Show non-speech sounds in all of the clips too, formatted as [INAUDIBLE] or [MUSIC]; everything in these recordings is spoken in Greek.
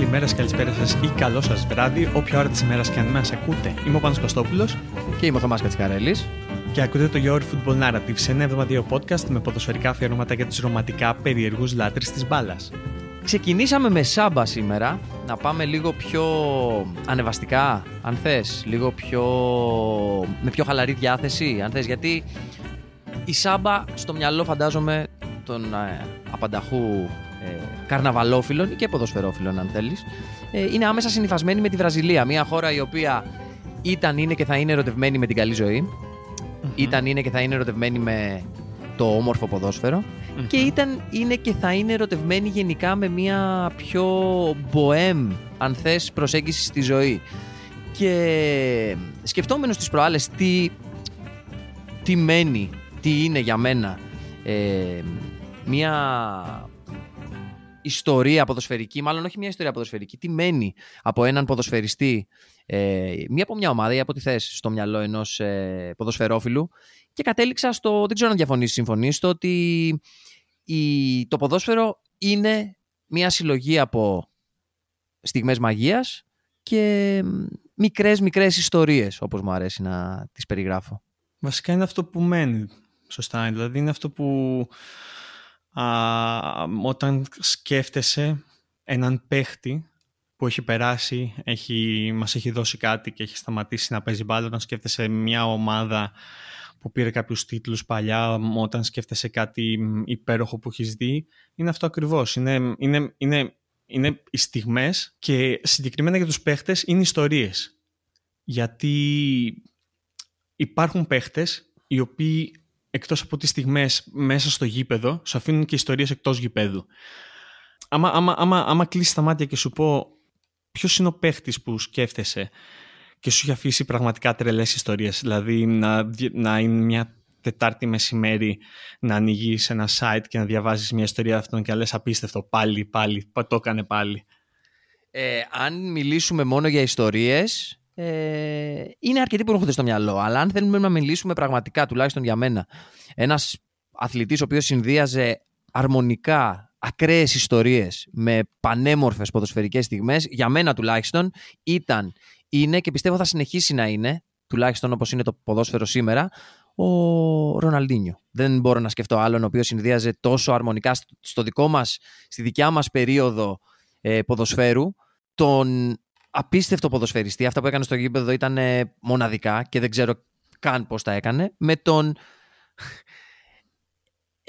Καλημέρα σας, καλησπέρα σας ή καλό σας βράδυ, όποια ώρα της ημέρας και αν μας ακούτε. Είμαι ο Πάνος Κωστόπουλος Και είμαι ο Θωμάς Κατσικαρέλης. και ακούτε το Your Football Narrative σε ένα εβδομαδιαίο podcast με ποδοσφαιρικά αφιερώματα για τους ρομαντικά περίεργους λάτρε της μπάλας. Ξεκινήσαμε με Σάμπα σήμερα. Να πάμε λίγο πιο ανεβαστικά, αν θες. Λίγο πιο... με πιο χαλαρή διάθεση, αν θες. Γιατί η Σάμπα στο μυαλό φαντάζομαι των ε, απανταχού ε, καρναβαλόφιλων και ποδοσφαιρόφιλων, αν θέλεις, ε, είναι άμεσα συνυφασμένη με τη Βραζιλία. Μια χώρα η οποία ήταν, είναι και θα είναι ερωτευμένη με την καλή ζωή. Ήταν, είναι και θα είναι ερωτευμένη με το όμορφο ποδόσφαιρο και ήταν, είναι και θα είναι ερωτευμένη γενικά με μια πιο μποέμ, αν θες, προσέγγιση στη ζωή. Και σκεφτόμενος τις προάλλες τι, τι μένει, τι είναι για μένα ε, μια ιστορία ποδοσφαιρική, μάλλον όχι μια ιστορία ποδοσφαιρική, τι μένει από έναν ποδοσφαιριστή ε, μία από μια ομάδα ή από τη θέση στο μυαλό ενός ε, ποδοσφαιρόφιλου και κατέληξα στο, δεν ξέρω αν διαφωνείς συμφωνείς, στο ότι η, το ποδόσφαιρο είναι μια συλλογή από στιγμές μαγείας και μικρές μικρές ιστορίες όπως μου αρέσει να τις περιγράφω. Βασικά είναι αυτό που μένει. Σωστά. Δηλαδή είναι αυτό που α, όταν σκέφτεσαι έναν παίχτη που έχει περάσει, έχει, μας έχει δώσει κάτι και έχει σταματήσει να παίζει μπάλα, όταν σκέφτεσαι μια ομάδα που πήρε κάποιους τίτλους παλιά, όταν σκέφτεσαι κάτι υπέροχο που έχεις δει, είναι αυτό ακριβώς. Είναι, είναι, είναι, είναι οι στιγμές και συγκεκριμένα για τους παίχτες είναι ιστορίες. Γιατί υπάρχουν παίχτες οι οποίοι εκτός από τις στιγμές μέσα στο γήπεδο σου αφήνουν και ιστορίες εκτός γήπεδου. Άμα, άμα, άμα, άμα κλείσεις τα μάτια και σου πω ποιος είναι ο παίχτης που σκέφτεσαι και σου έχει αφήσει πραγματικά τρελές ιστορίες. Δηλαδή να, να είναι μια Τετάρτη μεσημέρι να ανοίγει ένα site και να διαβάζεις μια ιστορία αυτόν και λες απίστευτο πάλι, πάλι, το έκανε πάλι. Ε, αν μιλήσουμε μόνο για ιστορίες, ε, είναι αρκετοί που έρχονται στο μυαλό. Αλλά αν θέλουμε να μιλήσουμε πραγματικά, τουλάχιστον για μένα, ένας αθλητής ο οποίος συνδύαζε αρμονικά ακραίες ιστορίες με πανέμορφες ποδοσφαιρικές στιγμές, για μένα τουλάχιστον, ήταν, είναι και πιστεύω θα συνεχίσει να είναι, τουλάχιστον όπως είναι το ποδόσφαιρο σήμερα, ο Ροναλντίνιο. Δεν μπορώ να σκεφτώ άλλον ο οποίος συνδύαζε τόσο αρμονικά στο δικό μας, στη δικιά μας περίοδο ε, ποδοσφαίρου, τον απίστευτο ποδοσφαιριστή. Αυτά που έκανε στο γήπεδο ήταν ε, μοναδικά και δεν ξέρω καν πώς τα έκανε. Με τον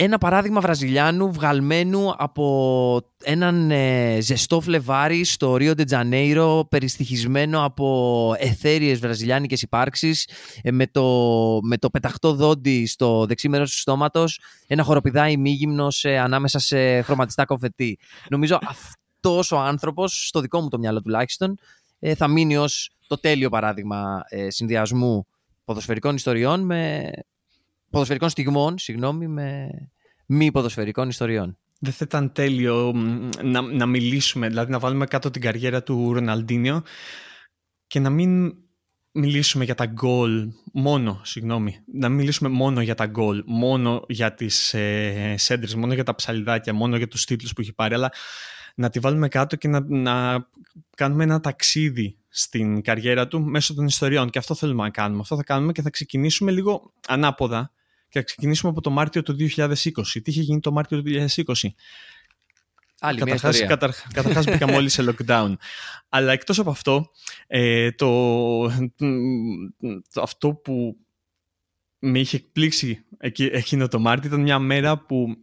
ένα παράδειγμα Βραζιλιάνου βγαλμένου από έναν ε, ζεστό Φλεβάρι στο Ρίο Ντετζανέιρο περιστοιχισμένο από εθέριες βραζιλιάνικες υπάρξεις ε, με, το, με το πεταχτό δόντι στο δεξί μέρος του στόματος ένα χοροπηδάει μήγυμνος ε, ανάμεσα σε χρωματιστά κοφετή. Νομίζω αυτός ο άνθρωπος, στο δικό μου το μυαλό τουλάχιστον, ε, θα μείνει ως το τέλειο παράδειγμα ε, συνδυασμού ποδοσφαιρικών ιστοριών με ποδοσφαιρικών στιγμών, συγγνώμη, με μη ποδοσφαιρικών ιστοριών. Δεν θα ήταν τέλειο να, να μιλήσουμε, δηλαδή να βάλουμε κάτω την καριέρα του Ροναλντίνιο και να μην μιλήσουμε για τα γκολ μόνο, συγγνώμη, να μιλήσουμε μόνο για τα γκολ, μόνο για τις ε, σέντρες, μόνο για τα ψαλιδάκια, μόνο για τους τίτλους που έχει πάρει, αλλά να τη βάλουμε κάτω και να, να κάνουμε ένα ταξίδι στην καριέρα του μέσω των ιστοριών. Και αυτό θέλουμε να κάνουμε. Αυτό θα κάνουμε και θα ξεκινήσουμε λίγο ανάποδα και θα ξεκινήσουμε από το Μάρτιο του 2020. Τι είχε γίνει το Μάρτιο του 2020. Άλλη καταρχάς, μια ιστορία. [LAUGHS] καταρχάς, καταρχάς μπήκαμε όλοι σε lockdown. Αλλά εκτός από αυτό, ε, το, το, αυτό που με είχε εκπλήξει εκεί, εκείνο το Μάρτιο ήταν μια μέρα που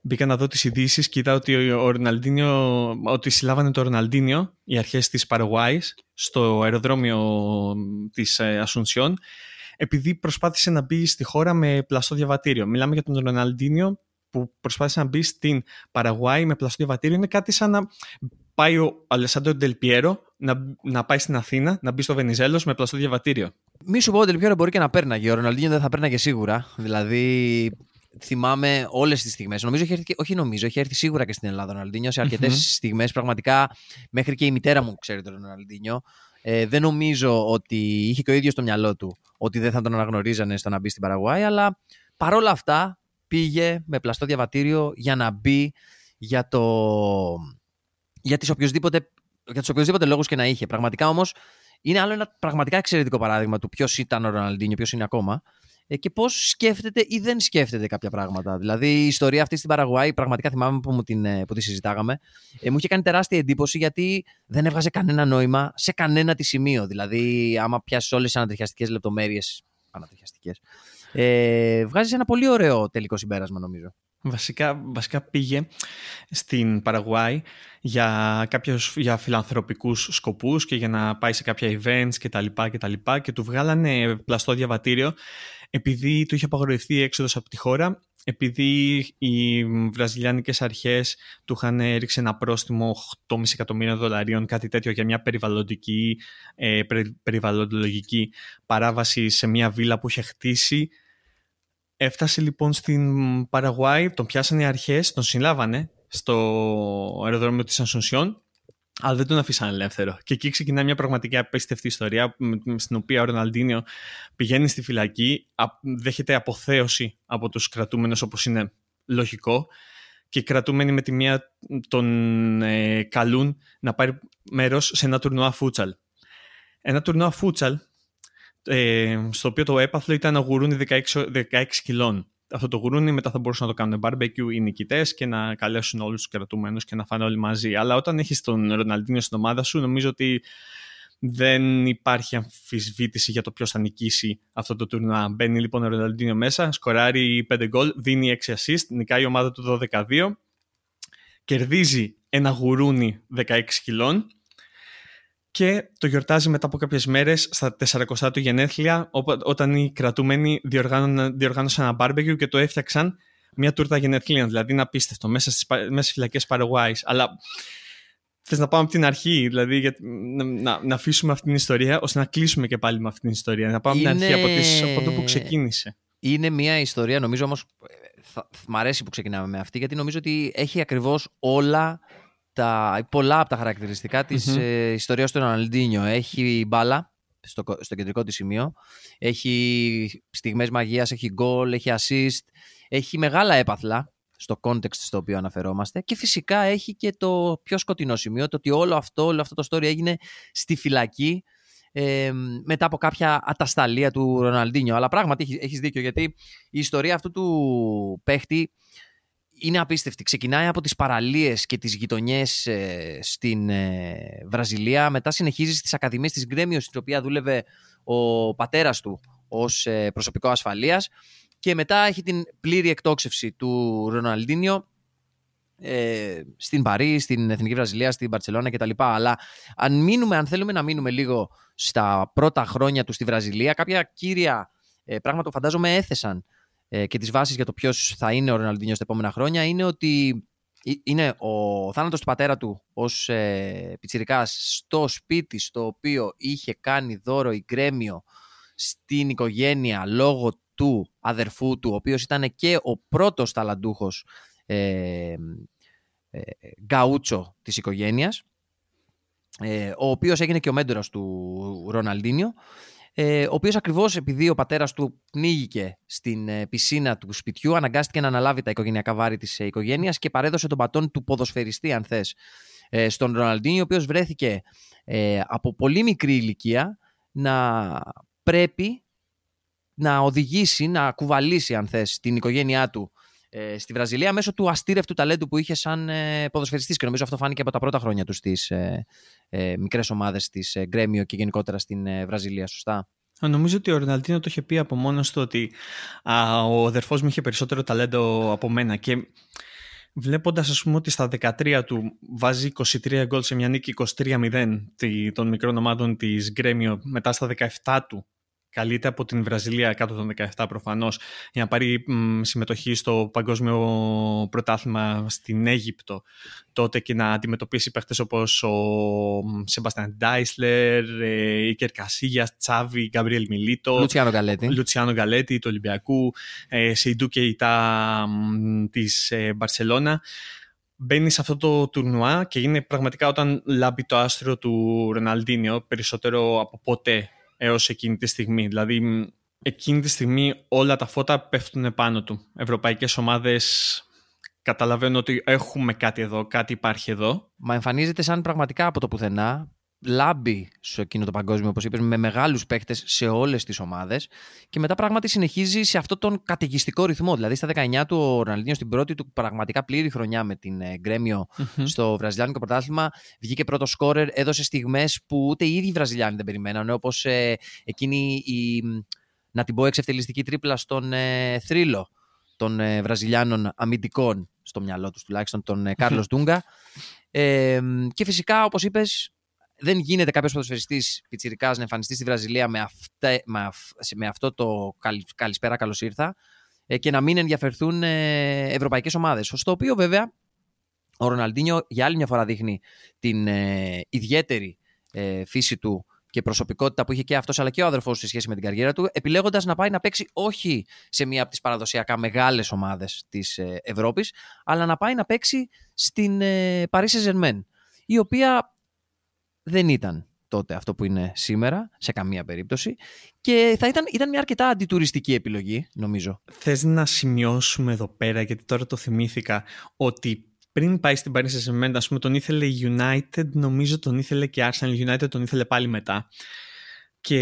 μπήκα να δω τις ειδήσεις και είδα ότι, ο Ροναλντίνιο, ότι συλλάβανε το Ροναλντίνιο οι αρχές της Παραγουάης στο αεροδρόμιο της ε, Ασουνσιόν επειδή προσπάθησε να μπει στη χώρα με πλαστό διαβατήριο. Μιλάμε για τον Ροναλντίνιο που προσπάθησε να μπει στην Παραγουάη με πλαστό διαβατήριο. Είναι κάτι σαν να πάει ο Αλεσάντο Ντελπιέρο να, να πάει στην Αθήνα, να μπει στο Βενιζέλος με πλαστό διαβατήριο. Μη σου πω ότι Ντελπιέρο μπορεί και να πέρναγε. Ο Ροναλντίνιο δεν θα πέρναγε σίγουρα. Δηλαδή, θυμάμαι όλες τις στιγμές. Νομίζω έχει έρθει, όχι νομίζω, έχει έρθει σίγουρα και στην Ελλάδα ο Ροναλντίνιο σε αρκετές Μμμ. στιγμές. Πραγματικά, μέχρι και η μητέρα μου ξέρει τον Ροναλντίνιο. Ε, δεν νομίζω ότι είχε και ο ίδιος στο μυαλό του ότι δεν θα τον αναγνωρίζανε στο να μπει στην Παραγουάη, αλλά παρόλα αυτά πήγε με πλαστό διαβατήριο για να μπει για το, για, τις οποιοδήποτε, για τους οποιοδήποτε λόγους και να είχε. Πραγματικά όμως είναι άλλο ένα πραγματικά εξαιρετικό παράδειγμα του ποιος ήταν ο Ροναλντίνιο, ποιος είναι ακόμα ε, και πώς σκέφτεται ή δεν σκέφτεται κάποια πράγματα. Δηλαδή, η ιστορία αυτή στην Παραγουάη, πραγματικά θυμάμαι που, μου την, ε, που τη συζητάγαμε, ε, μου είχε κάνει τεράστια εντύπωση γιατί δεν έβγαζε κανένα νόημα σε κανένα τη σημείο. Δηλαδή, άμα πιάσεις όλες τις ανατριχιαστικές λεπτομέρειες. Ανατριχιαστικές. Ε, βγάζεις ένα πολύ ωραίο τελικό συμπέρασμα, νομίζω. Βασικά, βασικά πήγε στην Παραγουάη για, κάποιους, για φιλανθρωπικούς σκοπούς και για να πάει σε κάποια events και τα λοιπά και τα λοιπά και του βγάλανε πλαστό διαβατήριο επειδή του είχε απαγορευτεί η έξοδος από τη χώρα επειδή οι βραζιλιάνικες αρχές του είχαν ρίξει ένα πρόστιμο 8,5 εκατομμύρια δολαρίων, κάτι τέτοιο για μια περιβαλλοντική, ε, περιβαλλοντολογική παράβαση σε μια βίλα που είχε χτίσει. Έφτασε λοιπόν στην Παραγουάη, τον πιάσανε οι αρχές, τον συλλάβανε στο αεροδρόμιο της Ανσονσιόν, αλλά δεν τον αφήσανε ελεύθερο. Και εκεί ξεκινάει μια πραγματικά απίστευτη ιστορία, στην οποία ο Ροναλντίνιο πηγαίνει στη φυλακή, δέχεται αποθέωση από τους κρατούμενους όπως είναι λογικό και οι κρατούμενοι με τη μία τον ε, καλούν να πάρει μέρος σε ένα τουρνουά φούτσαλ. Ένα τουρνουά φούτσαλ ε, στο οποίο το έπαθλο ήταν ένα γουρούνι 16, 16 κιλών. Αυτό το γουρούνι μετά θα μπορούσαν να το κάνουν barbecue οι νικητές και να καλέσουν όλους τους κρατούμενους και να φάνε όλοι μαζί. Αλλά όταν έχεις τον Ροναλντίνιο στην ομάδα σου, νομίζω ότι δεν υπάρχει αμφισβήτηση για το ποιος θα νικήσει αυτό το τουρνουά. Μπαίνει λοιπόν ο Ροναλντίνιο μέσα, σκοράρει 5 γκολ, δίνει 6 assist, νικάει η ομάδα του 12-2, κερδίζει ένα γουρούνι 16 κιλών και το γιορτάζει μετά από κάποιες μέρες στα 400 του γενέθλια όταν οι κρατούμενοι διοργάνωσαν ένα barbecue και το έφτιαξαν μια τούρτα γενεθλίων, δηλαδή είναι απίστευτο μέσα στις, μέσα στις φυλακές Παραγουάης. Αλλά θες να πάμε από την αρχή, δηλαδή για, να, να, αφήσουμε αυτή την ιστορία ώστε να κλείσουμε και πάλι με αυτή την ιστορία, να πάμε από την αρχή, από, τις, από το που ξεκίνησε. Είναι μια ιστορία, νομίζω όμως, θα, μ' αρέσει που ξεκινάμε με αυτή, γιατί νομίζω ότι έχει ακριβώς όλα τα, πολλά από τα χαρακτηριστικά της mm-hmm. ε, ιστορίας του Ροναλντίνιο. Έχει μπάλα στο, στο κεντρικό της σημείο, έχει στιγμές μαγείας, έχει γκολ, έχει assist, έχει μεγάλα έπαθλα στο context στο οποίο αναφερόμαστε και φυσικά έχει και το πιο σκοτεινό σημείο, το ότι όλο αυτό, όλο αυτό το story έγινε στη φυλακή ε, μετά από κάποια ατασταλία του Ροναλντίνιο. Αλλά πράγματι έχεις δίκιο γιατί η ιστορία αυτού του παίχτη είναι απίστευτη. Ξεκινάει από τις παραλίες και τις γειτονιές ε, στην ε, Βραζιλία, μετά συνεχίζει στις ακαδημίες της Γκρέμιος, στην οποία δούλευε ο πατέρας του ως ε, προσωπικό ασφαλείας και μετά έχει την πλήρη εκτόξευση του Ροναλντίνιο ε, στην Παρί, στην Εθνική Βραζιλία, στην Παρσελώνα κτλ. Αλλά αν, μείνουμε, αν θέλουμε να μείνουμε λίγο στα πρώτα χρόνια του στη Βραζιλία, κάποια κύρια ε, πράγματα που φαντάζομαι έθεσαν ε, και τις βάσεις για το ποιος θα είναι ο Ροναλντίνιος στα επόμενα χρόνια είναι ότι είναι ο θάνατος του πατέρα του ως ε, πιτσιρικάς στο σπίτι στο οποίο είχε κάνει δώρο η Γκρέμιο στην οικογένεια λόγω του αδερφού του, ο οποίος ήταν και ο πρώτος ταλαντούχος ε, ε, γκαούτσο της οικογένειας, ε, ο οποίος έγινε και ο μέντορας του Ροναλντίνιο ε, ο οποίος ακριβώς επειδή ο πατέρας του πνίγηκε στην ε, πισίνα του σπιτιού, αναγκάστηκε να αναλάβει τα οικογενειακά βάρη της ε, οικογένειας και παρέδωσε τον πατόν του ποδοσφαιριστή, αν θες, ε, στον Ροναλντίνιο, ο οποίος βρέθηκε από πολύ μικρή ηλικία να πρέπει να οδηγήσει, να κουβαλήσει, αν θες, την οικογένειά του ε, στη Βραζιλία μέσω του αστήρευτου ταλέντου που είχε σαν ε, ποδοσφαιριστής και νομίζω αυτό φάνηκε από τα πρώτα χρόνια του στις ε, ε, μικρές ομάδες της ε, Γκρέμιο και γενικότερα στην ε, Βραζιλία, σωστά; Νομίζω ότι ο Ροναλτίνο το είχε πει από μόνος του ότι α, ο αδερφός μου είχε περισσότερο ταλέντο από μένα και βλέποντας, ας πούμε ότι στα 13 του βάζει 23 γκολ σε μια νίκη 23-0 των μικρών ομάδων της Γκρέμιο μετά στα 17 του καλείται από την Βραζιλία κάτω των 17 προφανώς για να πάρει συμμετοχή στο παγκόσμιο πρωτάθλημα στην Αίγυπτο τότε και να αντιμετωπίσει παίχτες όπως ο Σεμπαστιαν Ντάισλερ, Ίκερ Κασίγια, Τσάβη, Γκαμπριέλ Μιλίτο, Λουτσιάνο Γκαλέτη, Λουτσιάνο Γκαλέτη του Ολυμπιακού, ε, Σεϊντού και Ιτά της ε, Μπαρσελώνα μπαίνει σε αυτό το τουρνουά και είναι πραγματικά όταν λάμπει το άστρο του Ροναλντίνιο περισσότερο από ποτέ έως εκείνη τη στιγμή. Δηλαδή, εκείνη τη στιγμή όλα τα φώτα πέφτουν πάνω του. Ευρωπαϊκές ομάδες καταλαβαίνω ότι έχουμε κάτι εδώ, κάτι υπάρχει εδώ. Μα εμφανίζεται σαν πραγματικά από το πουθενά λάμπει σε εκείνο το παγκόσμιο, όπως είπες, με μεγάλους παίκτες σε όλες τις ομάδες. Και μετά πράγματι συνεχίζει σε αυτόν τον καταιγιστικό ρυθμό. Δηλαδή στα 19 του ο Ροναλντίνο στην πρώτη του πραγματικά πλήρη χρονιά με την ε, γκρεμιο στο Βραζιλιάνικο πρωτάθλημα βγήκε πρώτος σκόρερ, έδωσε στιγμές που ούτε οι ίδιοι Βραζιλιάνοι δεν περιμέναν. Όπως ε, εκείνη η, να την πω, εξευτελιστική τρίπλα στον ε, θρύλο των ε, Βραζιλιάνων αμυντικών, στο μυαλό τους τουλάχιστον, τον ε, Κάρλος Ντούγκα. Ε, και φυσικά, όπως είπες, δεν γίνεται κάποιος ποδοσφαιριστής πιτσυρικά να εμφανιστεί στη Βραζιλία με, με, με αυτό το καλησπέρα, καλώς ήρθα ε, και να μην ενδιαφερθούν ε, ευρωπαϊκές ομάδες. Στο οποίο βέβαια ο Ροναλντίνιο για άλλη μια φορά δείχνει την ε, ιδιαίτερη φύση του και προσωπικότητα που είχε και αυτός αλλά και ο αδερφός σε σχέση με την καριέρα του, επιλέγοντας να πάει να παίξει όχι σε μία από τις παραδοσιακά μεγάλες ομάδες της Ευρώπης, αλλά να πάει να παίξει στην Paris Saint-Germain, η οποία δεν ήταν τότε αυτό που είναι σήμερα, σε καμία περίπτωση. Και θα ήταν, ήταν μια αρκετά αντιτουριστική επιλογή, νομίζω. Θες να σημειώσουμε εδώ πέρα, γιατί τώρα το θυμήθηκα, ότι πριν πάει στην Paris Saint-Germain, ας πούμε, τον ήθελε United, νομίζω τον ήθελε και Arsenal United, τον ήθελε πάλι μετά. Και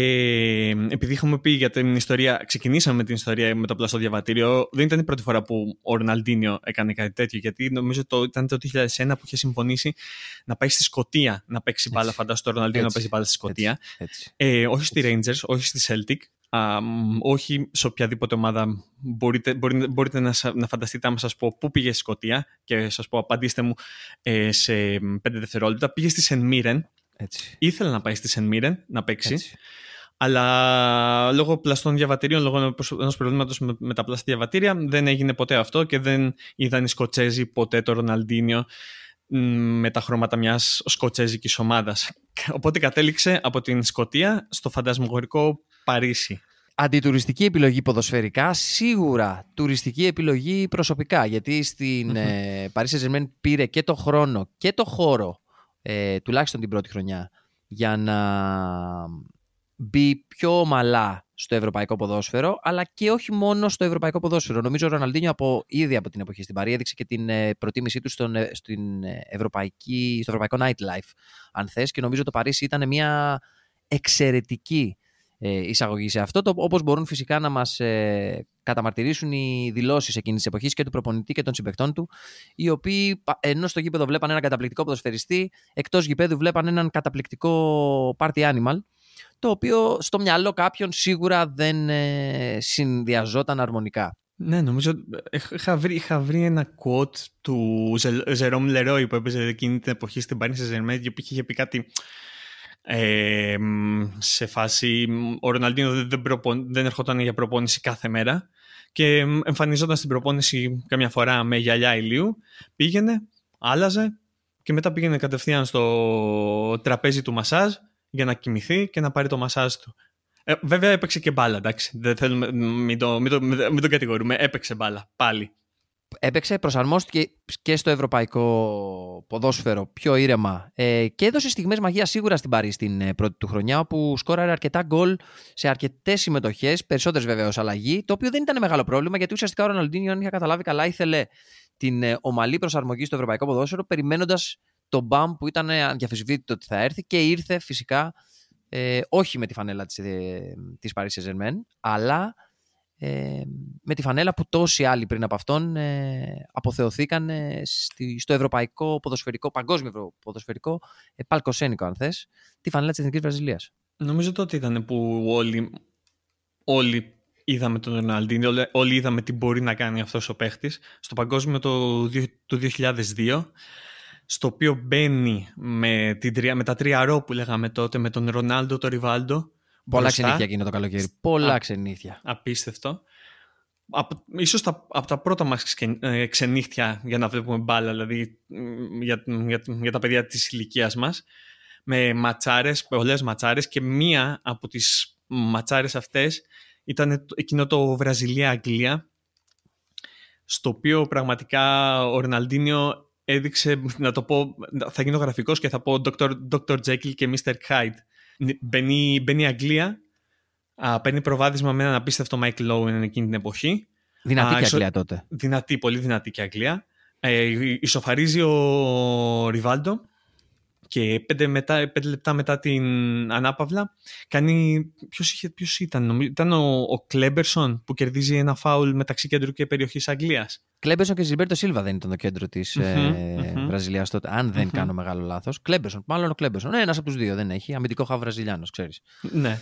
επειδή είχαμε πει για την ιστορία, ξεκινήσαμε με την ιστορία με το πλαστό διαβατήριο, δεν ήταν η πρώτη φορά που ο Ροναλντίνιο έκανε κάτι τέτοιο, γιατί νομίζω το, ήταν το 2001 που είχε συμφωνήσει να πάει στη Σκωτία να παίξει μπάλα. Φαντάζομαι το Ροναλντίνιο να παίζει μπάλα στη Σκωτία. Ε, όχι στη Rangers, όχι στη Celtic, α, όχι σε οποιαδήποτε ομάδα. Μπορείτε, μπορείτε, μπορείτε να, να φανταστείτε άμα σας πω πού πήγε στη Σκωτία και σας πω απαντήστε μου ε, σε 5 δευτερόλεπτα. Πήγε στη Σεν Μίρεν, έτσι. Ήθελε να πάει στη Σεν Μίρεν να παίξει. Έτσι. Αλλά λόγω πλαστών διαβατηρίων, λόγω ενός προβλήματος με, με, τα πλαστά διαβατήρια, δεν έγινε ποτέ αυτό και δεν είδαν οι Σκοτσέζοι ποτέ το Ροναλντίνιο με τα χρώματα μιας σκοτσέζικης ομάδας. Οπότε κατέληξε από την Σκοτία στο φαντασμογορικό Παρίσι. Αντιτουριστική επιλογή ποδοσφαιρικά, σίγουρα τουριστική επιλογή προσωπικά, γιατί στην mm-hmm. Paris πήρε και το χρόνο και το χώρο ε, τουλάχιστον την πρώτη χρονιά, για να μπει πιο ομαλά στο ευρωπαϊκό ποδόσφαιρο, αλλά και όχι μόνο στο ευρωπαϊκό ποδόσφαιρο. Νομίζω ο Ροναλντίνιο από, ήδη από την εποχή στην Παρή έδειξε και την ε, προτίμησή του στον, ε, στην ε, ευρωπαϊκή, στο ευρωπαϊκό nightlife, αν θες, και νομίζω το Παρίσι ήταν μια εξαιρετική ε, εισαγωγή σε αυτό, το, όπως μπορούν φυσικά να μας ε, καταμαρτυρήσουν οι δηλώσεις εκείνης της εποχής και του προπονητή και των συμπεκτών του, οι οποίοι ενώ στο γήπεδο βλέπαν έναν καταπληκτικό ποδοσφαιριστή, εκτός γηπέδου βλέπαν έναν καταπληκτικό party animal, το οποίο στο μυαλό κάποιον σίγουρα δεν ε, συνδυαζόταν αρμονικά. Ναι, νομίζω είχα βρει, είχα βρει ένα quote του Ζερόμ Λερόι που έπαιζε εκείνη την εποχή στην Paris Saint-Germain και είχε πει κάτι ε, σε φάση ο Ροναλντίνο δεν, δεν ερχόταν για προπόνηση κάθε μέρα και εμφανιζόταν στην προπόνηση καμιά φορά με γυαλιά ηλίου, πήγαινε, άλλαζε και μετά πήγαινε κατευθείαν στο τραπέζι του μασάζ για να κοιμηθεί και να πάρει το μασάζ του. Ε, βέβαια έπαιξε και μπάλα, εντάξει. Δεν θέλουμε, μην, το, μην, το, μην το κατηγορούμε. Έπαιξε μπάλα, πάλι έπαιξε, προσαρμόστηκε και στο ευρωπαϊκό ποδόσφαιρο πιο ήρεμα ε, και έδωσε στιγμές μαγείας σίγουρα στην Παρή στην ε, πρώτη του χρονιά όπου σκόραρε αρκετά γκολ σε αρκετές συμμετοχές, περισσότερες βέβαια ως αλλαγή, το οποίο δεν ήταν μεγάλο πρόβλημα γιατί ουσιαστικά ο Ροναλντίνιο, αν είχα καταλάβει καλά, ήθελε την ε, ομαλή προσαρμογή στο ευρωπαϊκό ποδόσφαιρο περιμένοντας τον μπαμ που ήταν αδιαφεσβήτητο ότι θα έρθει και ήρθε φυσικά ε, όχι με τη φανέλα της, ε, της Paris αλλά ε, με τη φανέλα που τόσοι άλλοι πριν από αυτόν ε, αποθεωθήκαν ε, στη, στο ευρωπαϊκό ποδοσφαιρικό, παγκόσμιο ποδοσφαιρικό ε, παλκοσένικο αν θες, τη φανέλα της Εθνικής Βραζιλίας. Νομίζω τότε ήταν που όλοι, όλοι είδαμε τον Ροναλντίνο, όλοι, όλοι είδαμε τι μπορεί να κάνει αυτός ο παίχτης. Στο παγκόσμιο το, το 2002 στο οποίο μπαίνει με, την, με τα τρία ρο που λέγαμε τότε, με τον Ρονάλντο, τον Ριβάλντο, Πολλά μπροστά. ξενύχια εκείνο το καλοκαίρι. Πολλά Α, ξενύχια. Απίστευτο. Από, ίσως τα, από τα πρώτα μας ε, ξενύχια για να βλέπουμε μπάλα, δηλαδή για, για, για τα παιδιά της ηλικίας μας, με ματσάρες, πολλές ματσάρες και μία από τις ματσάρες αυτές ήταν εκείνο το Βραζιλία-Αγγλία, στο οποίο πραγματικά ο Ροναλντίνιο έδειξε, να το πω, θα γίνω γραφικός και θα πω Dr. Dr. Jekyll και Mr. Hyde Μπαίνει, μπαίνει η Αγγλία, α, παίρνει προβάδισμα με έναν απίστευτο Mike Lowen εκείνη την εποχή. Δυνατή και Αγγλία τότε. Δυνατή, πολύ δυνατή και Αγγλία. Ε, ισοφαρίζει ο Ριβάλντο και πέντε, μετά, πέντε λεπτά μετά την ανάπαυλα κάνει. Ποιος ποιος ήταν, νομίζω, ήταν ο, ο Κλέμπερσον που κερδίζει ένα φάουλ μεταξύ κέντρου και περιοχής Αγγλίας. Κλέμπερσον και Ζιλμπέρτο Σίλβα δεν ήταν το κέντρο της mm-hmm, ε, mm-hmm. Βραζιλία τότε, αν δεν mm-hmm. κάνω μεγάλο λάθος. Κλέμπερσον, μάλλον ο Κλέμπερσον. Ναι, ένας από τους δύο δεν έχει. Αμυντικό χαβ Βραζιλιάνος, ξέρεις. ναι.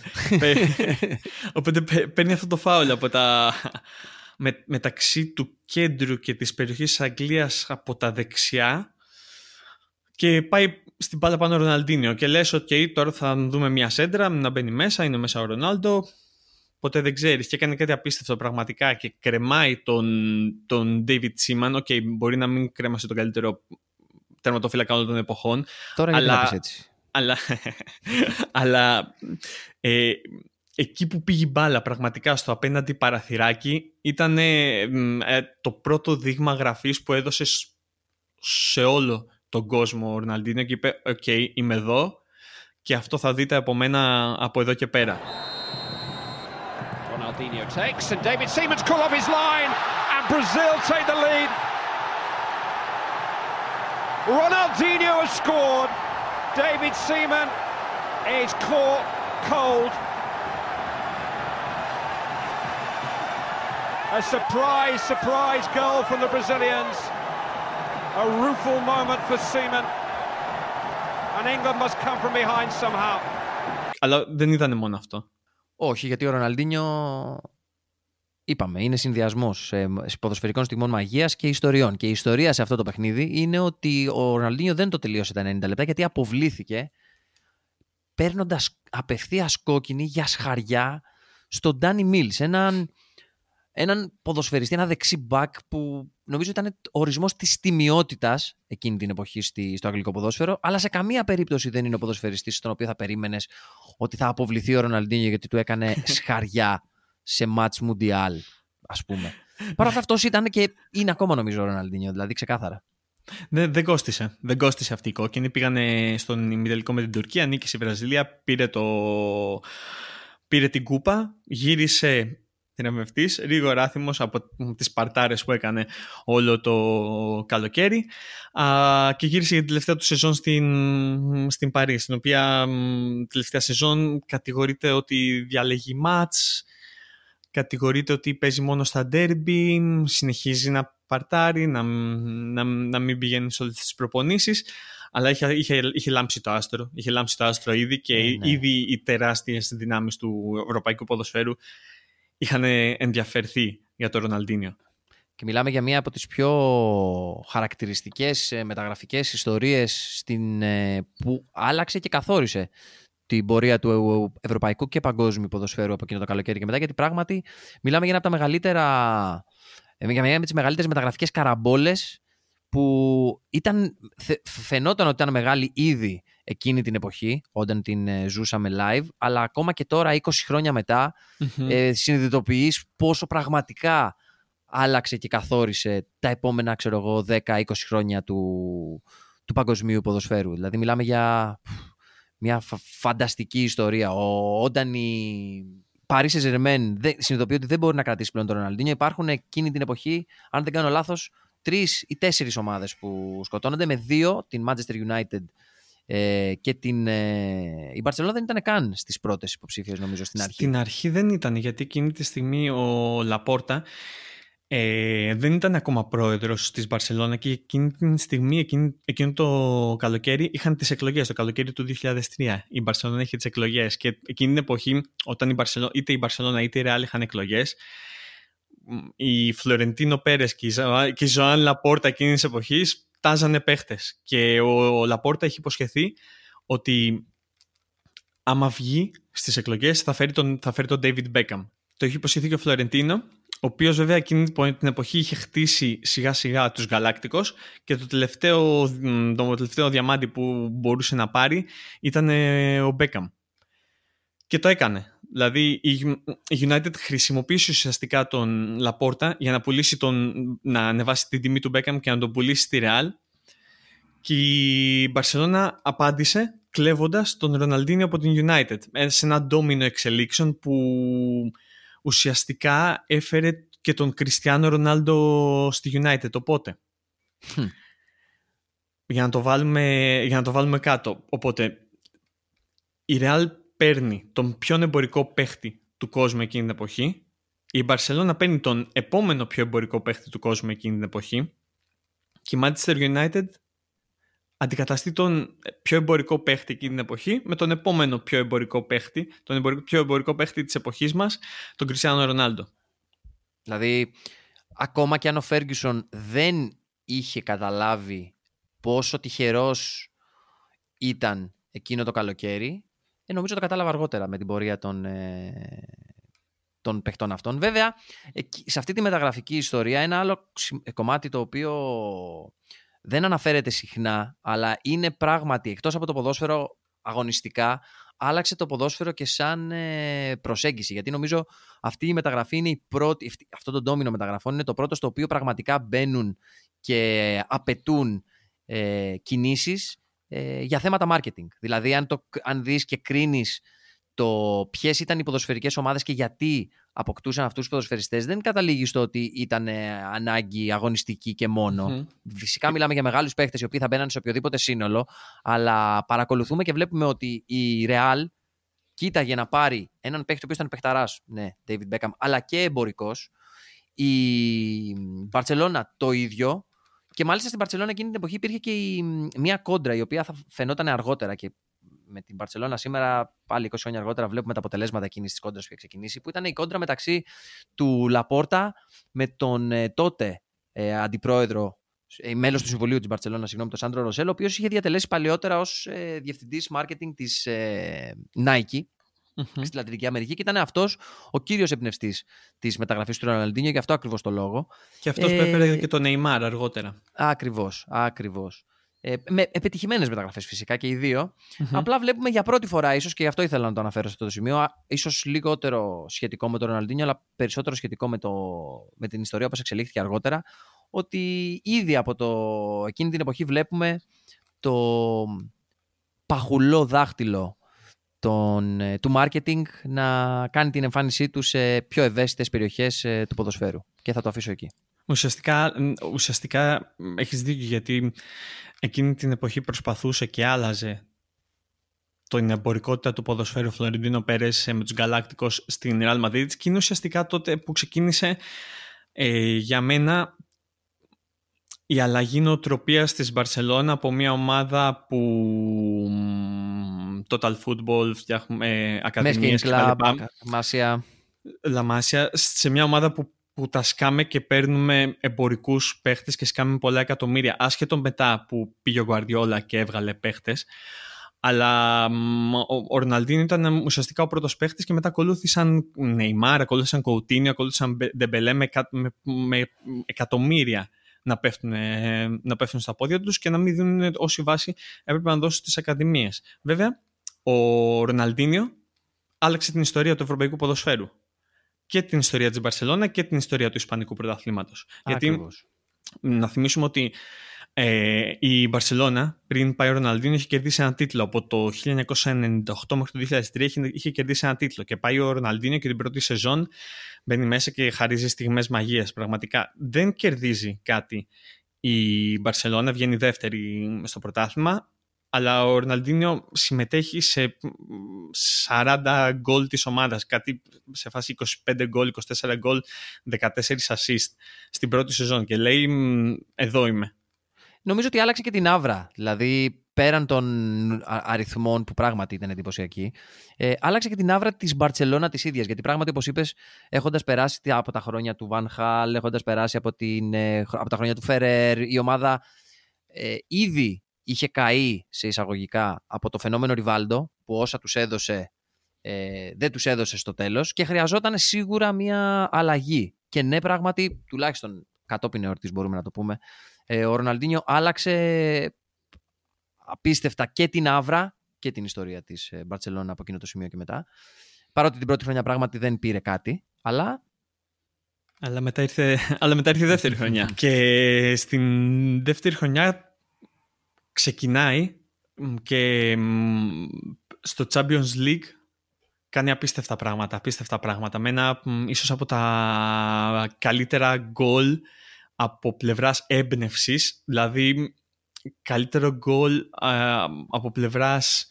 [LAUGHS] Οπότε παίρνει αυτό το φάουλ από τα. Με, μεταξύ του κέντρου και της περιοχής Αγγλίας από τα δεξιά και πάει στην μπάλα πάνω ο Ροναλντίνιο και λες ok τώρα θα δούμε μια σέντρα να μπαίνει μέσα, είναι μέσα ο Ρονάλντο ποτέ δεν ξέρεις. Και έκανε κάτι απίστευτο πραγματικά και κρεμάει τον, τον David Seaman. Ok μπορεί να μην κρέμασε τον καλύτερο τερματοφύλακα όλων των εποχών τώρα αλλά, να πεις έτσι; αλλά, [LAUGHS] αλλά ε, εκεί που πήγε η μπάλα πραγματικά στο απέναντι παραθυράκι ήταν ε, το πρώτο δείγμα γραφής που έδωσε σε όλο τον κόσμο ο Ροναλντίνιο και είπε «OK, okay, είμαι εδώ και αυτό θα δείτε από μένα από εδώ και πέρα». Ronaldinho takes and David Seaman's call off his line and Brazil take the lead. Ronaldinho has scored. David Seaman is caught cold. A surprise, surprise goal from the Brazilians. A rueful moment for Seaman. And England must come from behind somehow. Αλλά δεν ήταν μόνο αυτό. Όχι, γιατί ο Ροναλντίνιο είπαμε, είναι συνδυασμός ποδοσφαιρικών στιγμών μαγείας και ιστοριών. Και η ιστορία σε αυτό το παιχνίδι είναι ότι ο Ροναλντίνιο δεν το τελείωσε τα 90 λεπτά γιατί αποβλήθηκε παίρνοντας απευθείας κόκκινη για σχαριά στον Ντάνι Μίλς. Έναν έναν ποδοσφαιριστή, ένα δεξί μπακ που νομίζω ήταν ο ορισμός της τιμιότητας εκείνη την εποχή στη, στο αγγλικό ποδόσφαιρο, αλλά σε καμία περίπτωση δεν είναι ο ποδοσφαιριστής στον οποίο θα περίμενες ότι θα αποβληθεί ο Ροναλντίνιο γιατί του έκανε [LAUGHS] σχαριά σε μάτς μουντιάλ, ας πούμε. Παρ' αυτό αυτός ήταν και είναι ακόμα νομίζω ο Ροναλντίνιο, δηλαδή ξεκάθαρα. Ναι, δεν κόστησε. Δεν κόστησε αυτή η κόκκινη. Πήγανε στον ημιτελικό με την Τουρκία, νίκησε η Βραζιλία, πήρε, το... πήρε την κούπα, γύρισε θηρεμευτής, λίγο άθιμος από τις παρτάρες που έκανε όλο το καλοκαίρι α, και γύρισε για την τελευταία του σεζόν στην, στην Παρί, στην οποία τελευταία σεζόν κατηγορείται ότι διαλέγει μάτς, κατηγορείται ότι παίζει μόνο στα ντέρμπι, συνεχίζει να παρτάρει, να, να, να μην πηγαίνει σε όλες τις προπονήσεις αλλά είχε, είχε, είχε λάμψει το άστρο, είχε λάμψει το άστρο ήδη και ε, ναι. ήδη οι τεράστιες δυνάμεις του ευρωπαϊκού ποδοσφαίρου είχαν ενδιαφερθεί για το Ροναλντίνιο. Και μιλάμε για μία από τις πιο χαρακτηριστικές ε, μεταγραφικές ιστορίες στην, ε, που άλλαξε και καθόρισε την πορεία του ευρωπαϊκού και παγκόσμιου ποδοσφαίρου από εκείνο το καλοκαίρι και μετά, γιατί πράγματι μιλάμε για ένα από τα μεγαλύτερα, ε, για μία από τις μεγαλύτερες μεταγραφικές καραμπόλες που ήταν, φαινόταν ότι ήταν μεγάλη ήδη εκείνη την εποχή, όταν την ε, ζούσαμε live, αλλά ακόμα και τώρα, 20 χρόνια μετά, mm-hmm. ε, συνειδητοποιείς πόσο πραγματικά άλλαξε και καθόρισε τα επόμενα, ξέρω εγώ, 10-20 χρόνια του, του παγκοσμίου ποδοσφαίρου. Δηλαδή μιλάμε για μια φανταστική ιστορία. Ο, όταν η Paris Saint-Germain συνειδητοποιεί ότι δεν μπορεί να κρατήσει πλέον τον Ροναλντίνιο, υπάρχουν εκείνη την εποχή, αν δεν κάνω λάθος, τρεις ή τέσσερις ομάδες που σκοτώνονται με δύο, την Manchester United ε, και την, ε, η Μπαρσελόνα δεν ήταν καν στις πρώτες υποψήφιες νομίζω στην αρχή. Στην αρχή δεν ήταν γιατί εκείνη τη στιγμή ο Λαπόρτα ε, δεν ήταν ακόμα πρόεδρος της Μπαρσελόνα και εκείνη τη στιγμή, εκείνη, εκείνο το καλοκαίρι είχαν τις εκλογές, το καλοκαίρι του 2003. Η Μπαρσελόνα είχε τις εκλογές και εκείνη την εποχή όταν η Μπαρσελόνα, είτε η Μπαρσελόνα είτε η Ρεάλ είχαν εκλογές η Φλωρεντίνο Πέρες και η Ζωάν Λαπόρτα εκείνης της εποχής τάζανε παίχτες. Και ο, Λαπόρτα έχει υποσχεθεί ότι άμα βγει στις εκλογές θα φέρει τον, θα φέρει τον David Beckham. Το έχει υποσχεθεί και ο Φλωρεντίνο, ο οποίος βέβαια εκείνη την εποχή είχε χτίσει σιγά σιγά τους Γαλάκτικος και το τελευταίο, το τελευταίο διαμάντι που μπορούσε να πάρει ήταν ο Beckham. Και το έκανε. Δηλαδή η United χρησιμοποίησε ουσιαστικά τον Λαπόρτα για να, πουλήσει τον, να ανεβάσει την τιμή του Beckham και να τον πουλήσει στη Real. Και η Barcelona απάντησε κλέβοντας τον Ροναλντίνιο από την United ε, σε ένα ντόμινο εξελίξεων που ουσιαστικά έφερε και τον Κριστιανό Ρονάλντο στη United οπότε. Για, να το βάλουμε, για να το βάλουμε κάτω. Οπότε, η Real παίρνει τον πιο εμπορικό παίχτη του κόσμου εκείνη την εποχή. Η Barcelona παίρνει τον επόμενο πιο εμπορικό παίχτη του κόσμου εκείνη την εποχή. Και η Manchester United αντικαταστεί τον πιο εμπορικό παίχτη εκείνη την εποχή με τον επόμενο πιο εμπορικό παίχτη, τον πιο εμπορικό παίχτη της εποχής μας, τον Cristiano Ρονάλντο. Δηλαδή, ακόμα και αν ο Φέργκισον δεν είχε καταλάβει πόσο τυχερός ήταν εκείνο το καλοκαίρι, ε, νομίζω το κατάλαβα αργότερα με την πορεία των, ε, των παιχτών αυτών. Βέβαια, σε αυτή τη μεταγραφική ιστορία, ένα άλλο κομμάτι το οποίο δεν αναφέρεται συχνά, αλλά είναι πράγματι, εκτός από το ποδόσφαιρο αγωνιστικά, άλλαξε το ποδόσφαιρο και σαν ε, προσέγγιση. Γιατί νομίζω αυτή η μεταγραφή είναι η πρώτη, αυτό το ντόμινο μεταγραφών είναι το πρώτο στο οποίο πραγματικά μπαίνουν και απαιτούν ε, κινήσεις ε, για θέματα marketing. Δηλαδή αν, το, αν δεις και κρίνεις το ποιες ήταν οι ποδοσφαιρικές ομάδες και γιατί αποκτούσαν αυτούς τους ποδοσφαιριστές δεν καταλήγεις στο ότι ήταν ε, ανάγκη αγωνιστική και μόνο. Φυσικά μιλάμε για μεγάλους παίχτες οι οποίοι θα μπαίναν σε οποιοδήποτε σύνολο αλλά παρακολουθούμε και βλέπουμε ότι η Real κοίταγε να πάρει έναν παίχτη ο οποίος ήταν παιχταράς, ναι, David Beckham, αλλά και εμπορικός. Η Barcelona το ίδιο και μάλιστα στην Barcelona εκείνη την εποχή υπήρχε και η, μια κόντρα η οποία θα φαινόταν αργότερα και με την Barcelona σήμερα, πάλι 20 χρόνια αργότερα, βλέπουμε τα αποτελέσματα εκείνης της κόντρας που είχε ξεκινήσει, που ήταν η κόντρα μεταξύ του Λαπόρτα με τον ε, τότε ε, αντιπρόεδρο, ε, μέλος του συμβουλίου της Barcelona, συγγνώμη, τον Σάντρο Ροσέλ, ο οποίος είχε διατελέσει παλαιότερα ως ε, διευθυντής marketing της ε, Nike mm-hmm. στη Λατινική Αμερική και ήταν αυτός ο κύριος εμπνευστής της μεταγραφής του Ροναλντίνιο για αυτό ακριβώς το λόγο. Και αυτός ε, που έφερε και τον Neymar αργότερα. Ακριβώς, ακριβώς. Ε, με επιτυχημένες μεταγραφές φυσικά και οι δυο Απλά βλέπουμε για πρώτη φορά, ίσως και γι' αυτό ήθελα να το αναφέρω σε αυτό το σημείο, ίσως λιγότερο σχετικό με τον Ροναλντίνιο, αλλά περισσότερο σχετικό με, το, με την ιστορία όπως εξελίχθηκε αργότερα, ότι ήδη από το, εκείνη την εποχή βλέπουμε το παχουλό δάχτυλο τον, ε, του marketing να κάνει την εμφάνισή του σε πιο ευαίσθητες περιοχές ε, του ποδοσφαίρου. Και θα το αφήσω εκεί. Ουσιαστικά, ουσιαστικά έχεις δίκιο γιατί εκείνη την εποχή προσπαθούσε και άλλαζε την εμπορικότητα του ποδοσφαίρου Φλωριντίνο Πέρες με τους Γκαλάκτικος στην Real Madrid και είναι ουσιαστικά τότε που ξεκίνησε ε, για μένα η αλλαγή νοοτροπίας της Μπαρσελόνα από μια ομάδα που total football, φτιάχνουμε ακαδημίες και Μάσια. Λαμάσια, σε μια ομάδα που, που τα σκάμε και παίρνουμε εμπορικούς παίχτες και σκάμε πολλά εκατομμύρια, άσχετο μετά που πήγε ο Γουαρδιόλα και έβγαλε παίχτες. Αλλά ο Ροναλντίνο ήταν ουσιαστικά ο πρώτος παίχτης και μετά ακολούθησαν Νεϊμάρ, ακολούθησαν Κοουτίνιο, ακολούθησαν Ντεμπελέ με, με, με εκατομμύρια να πέφτουν, να πέφτουν στα πόδια τους και να μην δίνουν όση βάση έπρεπε να δώσουν στις ακαδημίες. Βέβαια, ο Ροναλντίνιο άλλαξε την ιστορία του ευρωπαϊκού ποδοσφαίρου και την ιστορία της Μπαρσελόνα και την ιστορία του Ισπανικού πρωταθλήματος. Γιατί να θυμίσουμε ότι ε, η Μπαρσελόνα πριν πάει ο Ροναλντίνο είχε κερδίσει ένα τίτλο από το 1998 μέχρι το 2003 είχε, είχε κερδίσει ένα τίτλο και πάει ο Ροναλντίνο και την πρώτη σεζόν μπαίνει μέσα και χαρίζει στιγμές μαγείας πραγματικά δεν κερδίζει κάτι η Μπαρσελόνα βγαίνει δεύτερη στο πρωτάθλημα αλλά ο Ροναλντίνιο συμμετέχει σε 40 γκολ της ομάδας, κάτι σε φάση 25 γκολ, 24 γκολ, 14 assist στην πρώτη σεζόν και λέει εδώ είμαι. Νομίζω ότι άλλαξε και την άβρα. Δηλαδή, πέραν των αριθμών που πράγματι ήταν εντυπωσιακοί, ε, άλλαξε και την άβρα της Μπαρσελόνα της ίδιας. Γιατί πράγματι, όπως είπες, έχοντας περάσει από τα χρόνια του Βαν Χάλ, έχοντας περάσει από, την, ε, από τα χρόνια του Φερέρ, η ομάδα ε, ήδη είχε καεί σε εισαγωγικά από το φαινόμενο Ριβάλντο, που όσα τους έδωσε ε, δεν τους έδωσε στο τέλος και χρειαζόταν σίγουρα μια αλλαγή. Και ναι, πράγματι, τουλάχιστον κατόπιν εορτής μπορούμε να το πούμε, ε, ο Ροναλντίνιο άλλαξε απίστευτα και την άβρα και την ιστορία της ε, Μπαρτσελώνα από εκείνο το σημείο και μετά. Παρότι την πρώτη χρονιά πράγματι δεν πήρε κάτι, αλλά... Αλλά μετά ήρθε, αλλά μετά ήρθε η δεύτερη χρονιά. και στην δεύτερη χρονιά ξεκινάει και στο Champions League κάνει απίστευτα πράγματα, απίστευτα πράγματα. Με ένα ίσως από τα καλύτερα γκολ από πλευράς έμπνευσης, δηλαδή καλύτερο γκολ από πλευράς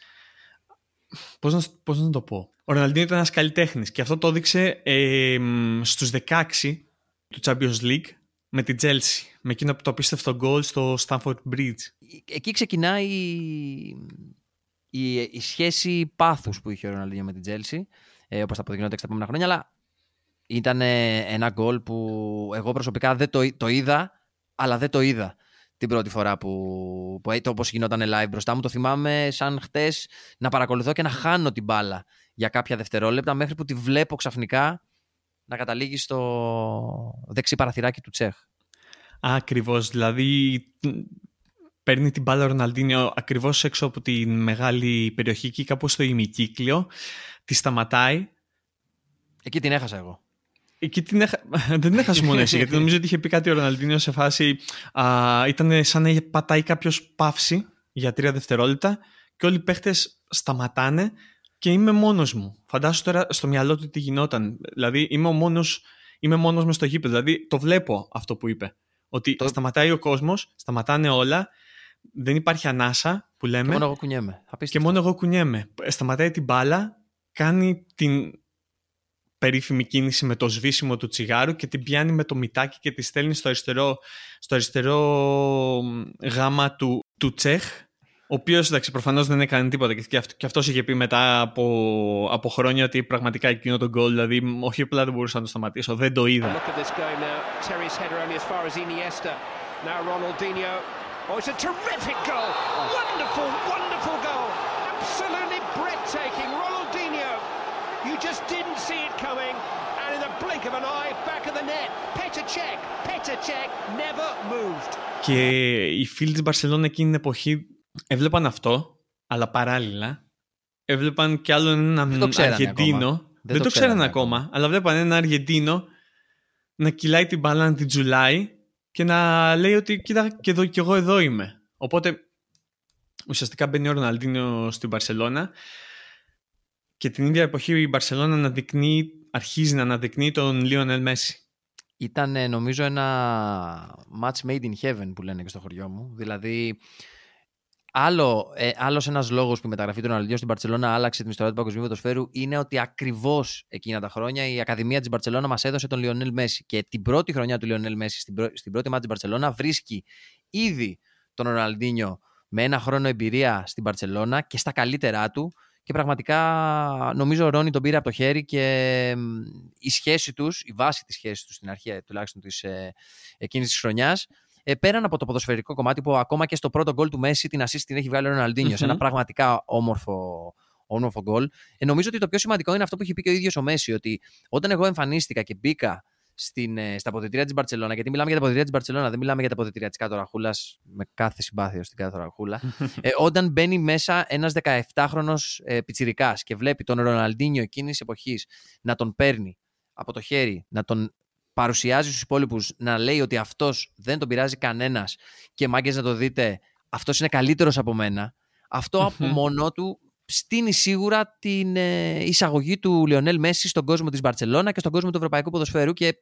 πώς να, πώς να το πω ο Ροναλντίνο ήταν ένας καλλιτέχνης και αυτό το έδειξε ε, στους 16 του Champions League με την Chelsea, με εκείνο το απίστευτο γκολ στο Stamford Bridge. Εκεί ξεκινάει η, η, σχέση πάθους που είχε ο Ροναλντίνο με την Chelsea, ε, όπως θα αποδεικνύονται τα επόμενα χρόνια, αλλά ήταν ένα γκολ που εγώ προσωπικά δεν το, το είδα, αλλά δεν το είδα την πρώτη φορά που, που το όπως γινόταν live μπροστά μου. Το θυμάμαι σαν χτες να παρακολουθώ και να χάνω την μπάλα για κάποια δευτερόλεπτα μέχρι που τη βλέπω ξαφνικά να καταλήγει στο δεξί παραθυράκι του Τσέχ. Ακριβώς, δηλαδή παίρνει την μπάλα ο Ροναλντίνιο ακριβώς έξω από τη μεγάλη περιοχή και κάπου στο ημικύκλιο, τη σταματάει. Εκεί την έχασα εγώ. Εκεί την έχα... [LAUGHS] δεν την έχασε μόνο εσύ, γιατί νομίζω ότι είχε πει κάτι ο Ροναλντίνιο σε φάση. Α, ήταν σαν να πατάει κάποιος παύση για τρία δευτερόλεπτα και όλοι οι παίχτες σταματάνε και είμαι μόνος μου. Φαντάσου τώρα στο μυαλό του τι γινόταν. Δηλαδή είμαι μόνο είμαι μόνος μες στο γήπεδο. Δηλαδή το βλέπω αυτό που είπε. Ότι το... σταματάει ο κόσμος, σταματάνε όλα, δεν υπάρχει ανάσα που λέμε. Και μόνο εγώ κουνιέμαι. Και μόνο εγώ κουνιέμαι. Σταματάει την μπάλα, κάνει την περίφημη κίνηση με το σβήσιμο του τσιγάρου και την πιάνει με το μητάκι και τη στέλνει στο αριστερό, στο αριστερό γάμα του, του Τσέχ ο οποίος εντάξει, προφανώς δεν έκανε τίποτα και, αυτό, και αυτός είχε πει μετά από, από χρόνια ότι πραγματικά εκείνο το γκολ, δηλαδή όχι απλά δεν μπορούσα να το σταματήσω, δεν το είδα. Oh, it's a terrific goal. Wonderful, wonderful Και οι φίλοι της Μπαρσελόνα εκείνη την εποχή έβλεπαν αυτό, αλλά παράλληλα έβλεπαν κι άλλο έναν Αργεντίνο. Δεν, δεν, το, ξέρανε ακόμα, αλλά βλέπαν έναν Αργεντίνο να κυλάει την μπάλα, να την τζουλάει και να λέει ότι κοίτα και, εδώ, και εγώ εδώ είμαι. Οπότε ουσιαστικά μπαίνει ο Ροναλντίνο στην Παρσελώνα και την ίδια εποχή η Μπαρσελόνα αναδεικνύει, αρχίζει να αναδεικνύει τον Λίονελ Μέση. Ήταν νομίζω ένα match made in heaven που λένε και στο χωριό μου. Δηλαδή Άλλο ε, άλλος ένας λόγος που η μεταγραφή του Ροναλντίνο στην Παρσελόνα άλλαξε την ιστορία του παγκοσμίου ποδοσφαίρου είναι ότι ακριβώς εκείνα τα χρόνια η Ακαδημία της Μπαρσελόνα μας έδωσε τον Λιονέλ Μέση. Και την πρώτη χρονιά του Λιονέλ Μέση, στην, στην πρώτη μάτια της Μπαρσελόνα, βρίσκει ήδη τον Ροναλντίνιο με ένα χρόνο εμπειρία στην Μπαρσελόνα και στα καλύτερά του. Και πραγματικά νομίζω ο Ρόνι τον πήρε από το χέρι και η σχέση τους, η βάση της σχέσης τους στην αρχή τουλάχιστον της ε, εκείνης της χρονιάς, ε, πέραν από το ποδοσφαιρικό κομμάτι που ακόμα και στο πρώτο γκολ του Μέση την assist την έχει βγάλει ο ροναλντινιο σε ένα πραγματικά όμορφο, όμορφο γκολ. Ε, νομίζω ότι το πιο σημαντικό είναι αυτό που έχει πει και ο ίδιος ο Μέση, ότι όταν εγώ εμφανίστηκα και μπήκα στην, ε, στα αποδητήρια της Μπαρσελόνα, γιατί μιλάμε για τα αποδητήρια της Μπαρσελόνα, δεν μιλάμε για τα αποδητήρια της Κάτω Ραχούλας, με κάθε συμπάθεια στην Κάτω Ραχούλα. [LAUGHS] ε, όταν μπαίνει μέσα ένας 17χρονο ε, πιτσυρικά και βλέπει τον Ροναλντίνιο εκείνης της εποχής να τον παίρνει από το χέρι, να τον παρουσιάζει στους υπόλοιπους να λέει ότι αυτός δεν τον πειράζει κανένας και μάγκες να το δείτε, αυτός είναι καλύτερος από μένα, αυτό από [LAUGHS] μόνο του στείνει σίγουρα την ε, εισαγωγή του Λιονέλ Μέση στον κόσμο της Μπαρτσελώνα και στον κόσμο του Ευρωπαϊκού Ποδοσφαίρου και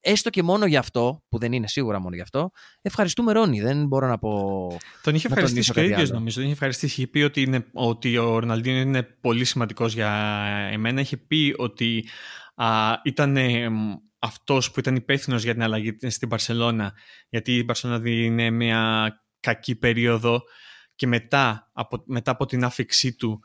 έστω και μόνο γι' αυτό, που δεν είναι σίγουρα μόνο γι' αυτό, ευχαριστούμε Ρόνι, δεν μπορώ να πω... Τον είχε ευχαριστήσει και ο ίδιος νομίζω, τον είχε ευχαριστήσει, είχε πει ότι, είναι, ότι ο Ροναλντίνο είναι πολύ σημαντικός για εμένα, είχε πει ότι α, ήταν αυτός που ήταν υπεύθυνος για την αλλαγή στην Παρσελώνα, γιατί η Παρσελώνα είναι μια κακή περίοδο και μετά από, μετά από την άφηξή του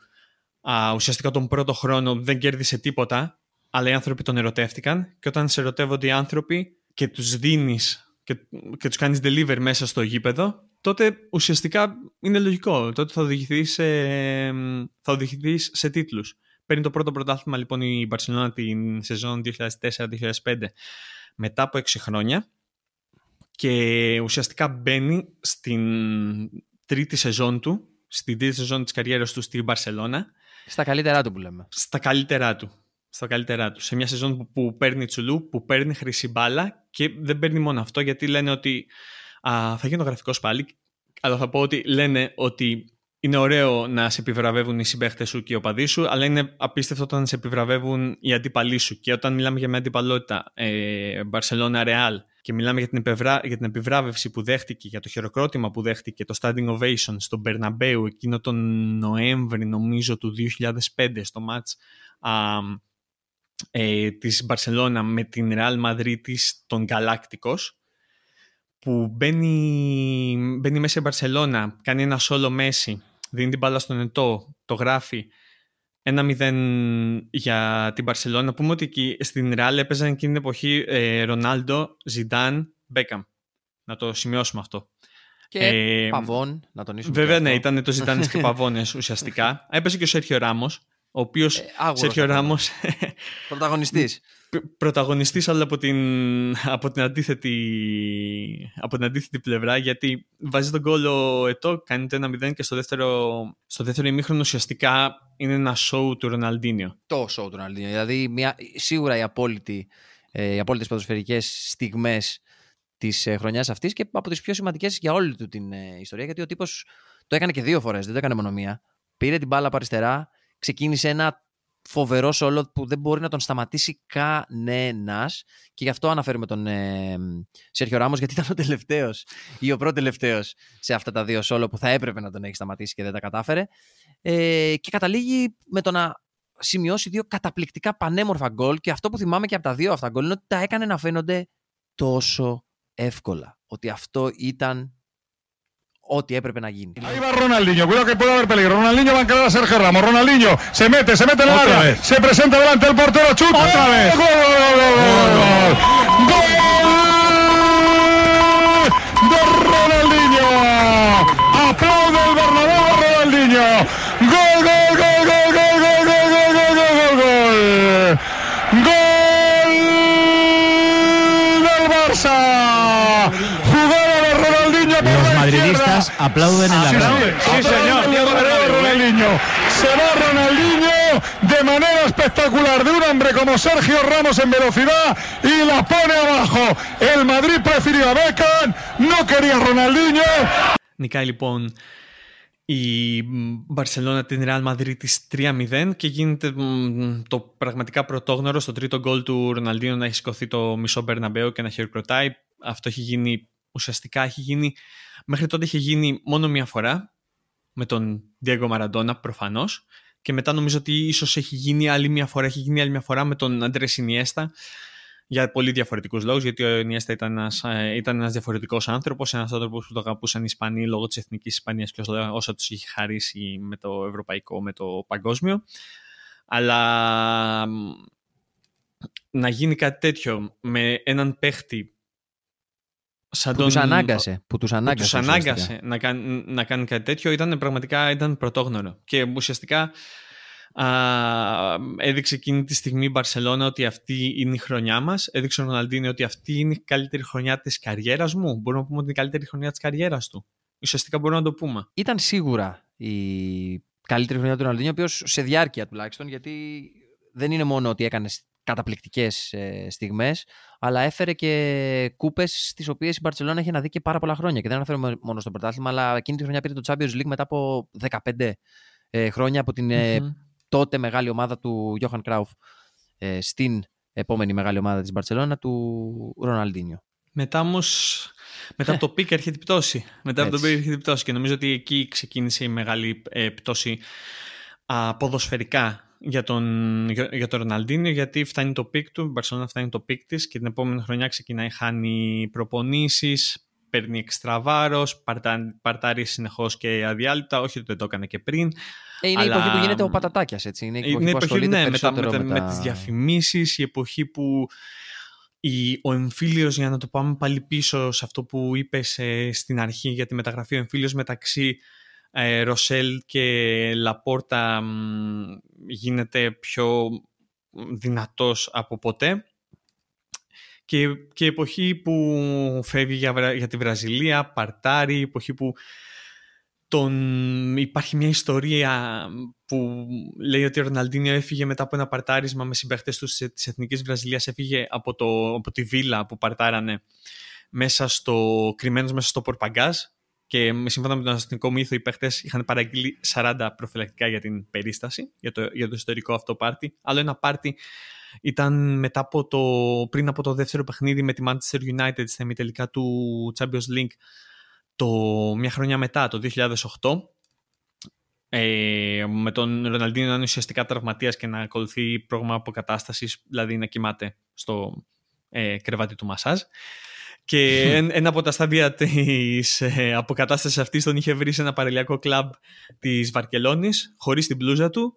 α, ουσιαστικά τον πρώτο χρόνο δεν κέρδισε τίποτα, αλλά οι άνθρωποι τον ερωτεύτηκαν και όταν σε ερωτεύονται οι άνθρωποι και τους δίνεις και, και τους κάνεις deliver μέσα στο γήπεδο, τότε ουσιαστικά είναι λογικό. Τότε θα οδηγηθείς σε, θα οδηγηθείς σε τίτλους. Παίρνει το πρώτο πρωτάθλημα λοιπόν η Μπαρσελόνα την σεζόν 2004-2005 μετά από 6 χρόνια και ουσιαστικά μπαίνει στην τρίτη σεζόν του, στην τρίτη σεζόν της καριέρας του στην Μπαρσελόνα. Στα καλύτερά του που λέμε. Στα καλύτερά του. Στα καλύτερά του. Σε μια σεζόν που, που παίρνει τσουλού, που παίρνει χρυσή μπάλα και δεν παίρνει μόνο αυτό γιατί λένε ότι α, θα γίνω γραφικός πάλι αλλά θα πω ότι λένε ότι είναι ωραίο να σε επιβραβεύουν οι συμπαίχτες σου και οι οπαδοί σου, αλλά είναι απίστευτο όταν σε επιβραβεύουν οι αντίπαλοι σου. Και όταν μιλάμε για μια αντιπαλότητα, ε, Barcelona Real και μιλάμε για την, επιβρά... για την επιβράβευση που δέχτηκε, για το χειροκρότημα που δέχτηκε το Standing Ovation στον Μπερναμπέου εκείνο τον Νοέμβρη νομίζω του 2005 στο μάτς α, ε, της Μπαρσελώνα με την Real Madrid της τον Galacticos που μπαίνει, μπαίνει μέσα η Μπαρσελώνα, κάνει ένα solo Μέση, δίνει την μπάλα στον Ετώ, το γράφει ένα 0 για την Μπαρσελόνα. Να πούμε ότι εκεί στην Ρεάλ έπαιζαν εκείνη την εποχή Ρονάλντο, Ζιντάν, Μπέκαμ. Να το σημειώσουμε αυτό. Και ε, Παβόν, να τονίσουμε. Βέβαια, ναι, ήταν το Ζιντάν και [LAUGHS] Παβόνε ουσιαστικά. Έπαιζε και ο Σέρχιο Ράμο, ο οποίος. Ε, Σέρχιο Ράμο. Πρωταγωνιστής. [LAUGHS] πρωταγωνιστής αλλά από την, από, την αντίθετη, από την αντίθετη πλευρά γιατί βάζει τον κόλλο ετώ, κάνει το 1-0 και στο δεύτερο, στο δεύτερο ημίχρονο ουσιαστικά είναι ένα show του Ροναλντίνιο. Το show του Ροναλντίνιο, δηλαδή μια, σίγουρα οι, απόλυτοι, ε, οι απόλυτες ποδοσφαιρικές στιγμές της ε, χρονιάς αυτής και από τις πιο σημαντικές για όλη του την ε, ιστορία γιατί ο τύπος το έκανε και δύο φορές, δεν το έκανε μόνο μία. Πήρε την μπάλα από αριστερά, ξεκίνησε ένα φοβερός όλο που δεν μπορεί να τον σταματήσει κανένας. Και γι' αυτό αναφέρουμε τον ε, Σέρχιο Ράμος, γιατί ήταν ο τελευταίος ή ο πρώτο τελευταίο σε αυτά τα δύο σόλο που θα έπρεπε να τον έχει σταματήσει και δεν τα κατάφερε. Ε, και καταλήγει με το να σημειώσει δύο καταπληκτικά πανέμορφα γκολ. Και αυτό που θυμάμαι και από τα δύο αυτά γκολ είναι ότι τα έκανε να φαίνονται τόσο εύκολα. Ότι αυτό ήταν ό,τι έπρεπε να γίνει. Ahí va Ronaldinho, cuidado que puede haber peligro. Ronaldinho va a encarar a Sergio Ramos. Ronaldinho se mete, se mete en el área, vez. se presenta delante del portero, chuta. Otra vez. ¡Gol! ¡Gol! ¡Gol! De Ronaldinho. Aplaude aplauden en la Νικάει λοιπόν η Μπαρσελόνα την Ρεάλ Μαδρίτ 3-0 και γίνεται το πραγματικά πρωτόγνωρο στο τρίτο γκολ του Ροναλντίνο να έχει σηκωθεί το μισό Μπερναμπέο και να χειροκροτάει. Αυτό έχει γίνει, ουσιαστικά έχει γίνει μέχρι τότε είχε γίνει μόνο μία φορά με τον Diego Maradona προφανώς και μετά νομίζω ότι ίσως έχει γίνει άλλη μία φορά, έχει γίνει άλλη μία φορά με τον Αντρέ Ινιέστα για πολύ διαφορετικούς λόγους, γιατί ο Ινιέστα ήταν ένας, ε, ήταν ένας διαφορετικός άνθρωπος, ένας άνθρωπος που το αγαπούσαν οι Ισπανοί λόγω της εθνικής Ισπανίας και όσο, όσο τους είχε χαρίσει με το ευρωπαϊκό, με το παγκόσμιο. Αλλά μ, να γίνει κάτι τέτοιο με έναν παίχτη σαν Που τον... τους ανάγκασε. Που τους που ανάγκασε. τους ουσιαστικά. ανάγκασε να, κάνει, να κάνει κάτι τέτοιο ήταν πραγματικά ήταν πρωτόγνωρο. Και ουσιαστικά α, έδειξε εκείνη τη στιγμή η Μπαρσελόνα ότι αυτή είναι η χρονιά μας. Έδειξε ο Ροναλντίνο ότι αυτή είναι η καλύτερη χρονιά της καριέρας μου. Μπορούμε να πούμε ότι είναι η καλύτερη χρονιά της καριέρας του. Ουσιαστικά μπορούμε να το πούμε. Ήταν σίγουρα η καλύτερη χρονιά του Ροναλντίνιο, ο οποίος σε διάρκεια τουλάχιστον, γιατί δεν είναι μόνο ότι έκανες καταπληκτικές ε, στιγμές, αλλά έφερε και κούπες τις οποίες η Μπαρσελόνα είχε να δει και πάρα πολλά χρόνια. Και δεν αναφέρομαι μόνο στο πρωτάθλημα, αλλά εκείνη τη χρονιά πήρε το Champions League μετά από 15 ε, χρόνια από την ε, Μμμ. τότε μεγάλη ομάδα του Johan Cruyff ε, στην επόμενη μεγάλη ομάδα της Μπαρσελόνα του Ροναλντίνιο. Μετά όμως. Μετά από το peak έρχεται η πτώση. Μετά από το Έτσι. peak έρχεται η πτώση. Και νομίζω ότι εκεί ξεκίνησε η μεγάλη ε, πτώση α, ποδοσφαιρικά για τον, για, για τον Ροναλντίνιο γιατί φτάνει το peak του, η Μπαρσελόνα φτάνει το peak της και την επόμενη χρονιά ξεκινάει, χάνει προπονήσεις, παίρνει έξτρα βάρος, παρτα, παρτάρει συνεχώς και αδιάλειπτα, όχι ότι δεν το έκανε και πριν. Ε, είναι η Αλλά- εποχή που γίνεται ο Πατατάκιας, έτσι. Είναι η εποχή Είναι που εποχή, ασχολείται ναι, με, τα, με, περισσότερο τα, με τις διαφημίσεις, η εποχή που η, ο εμφύλιος, για να το πάμε πάλι πίσω σε αυτό που είπες ε, στην αρχή για τη μεταγραφή, ο εμφύλιος μεταξύ ε, Ροσέλ και Λαπόρτα μ, γίνεται πιο δυνατός από ποτέ. Και, και η εποχή που φεύγει για, Βρα- για τη Βραζιλία, παρτάρει, η εποχή που τον... υπάρχει μια ιστορία που λέει ότι ο Ροναλντίνιο έφυγε μετά από ένα παρτάρισμα με συμπαίχτες τους της της Εθνικής Βραζιλίας, έφυγε από, το, από τη βίλα που παρτάρανε μέσα στο, κρυμμένος μέσα στο πορπαγκάζ και με- σύμφωνα με τον αστυνομικό μύθο οι παίχτες είχαν παραγγείλει 40 προφυλακτικά για την περίσταση, για το, για το ιστορικό αυτό πάρτι. Άλλο ένα πάρτι ήταν μετά από το, πριν από το δεύτερο παιχνίδι με τη Manchester United στα ημιτελικά του Champions League το, μια χρονιά μετά, το 2008 ε, με τον Ροναλντίνο να είναι ουσιαστικά τραυματίας και να ακολουθεί πρόγραμμα αποκατάστασης, δηλαδή να κοιμάται στο ε, κρεβάτι του μασάζ. Και ένα από τα στάδια της ε, αποκατάστασης αυτής τον είχε βρει σε ένα παρελιακό κλαμπ της Βαρκελόνης, χωρίς την πλούζα του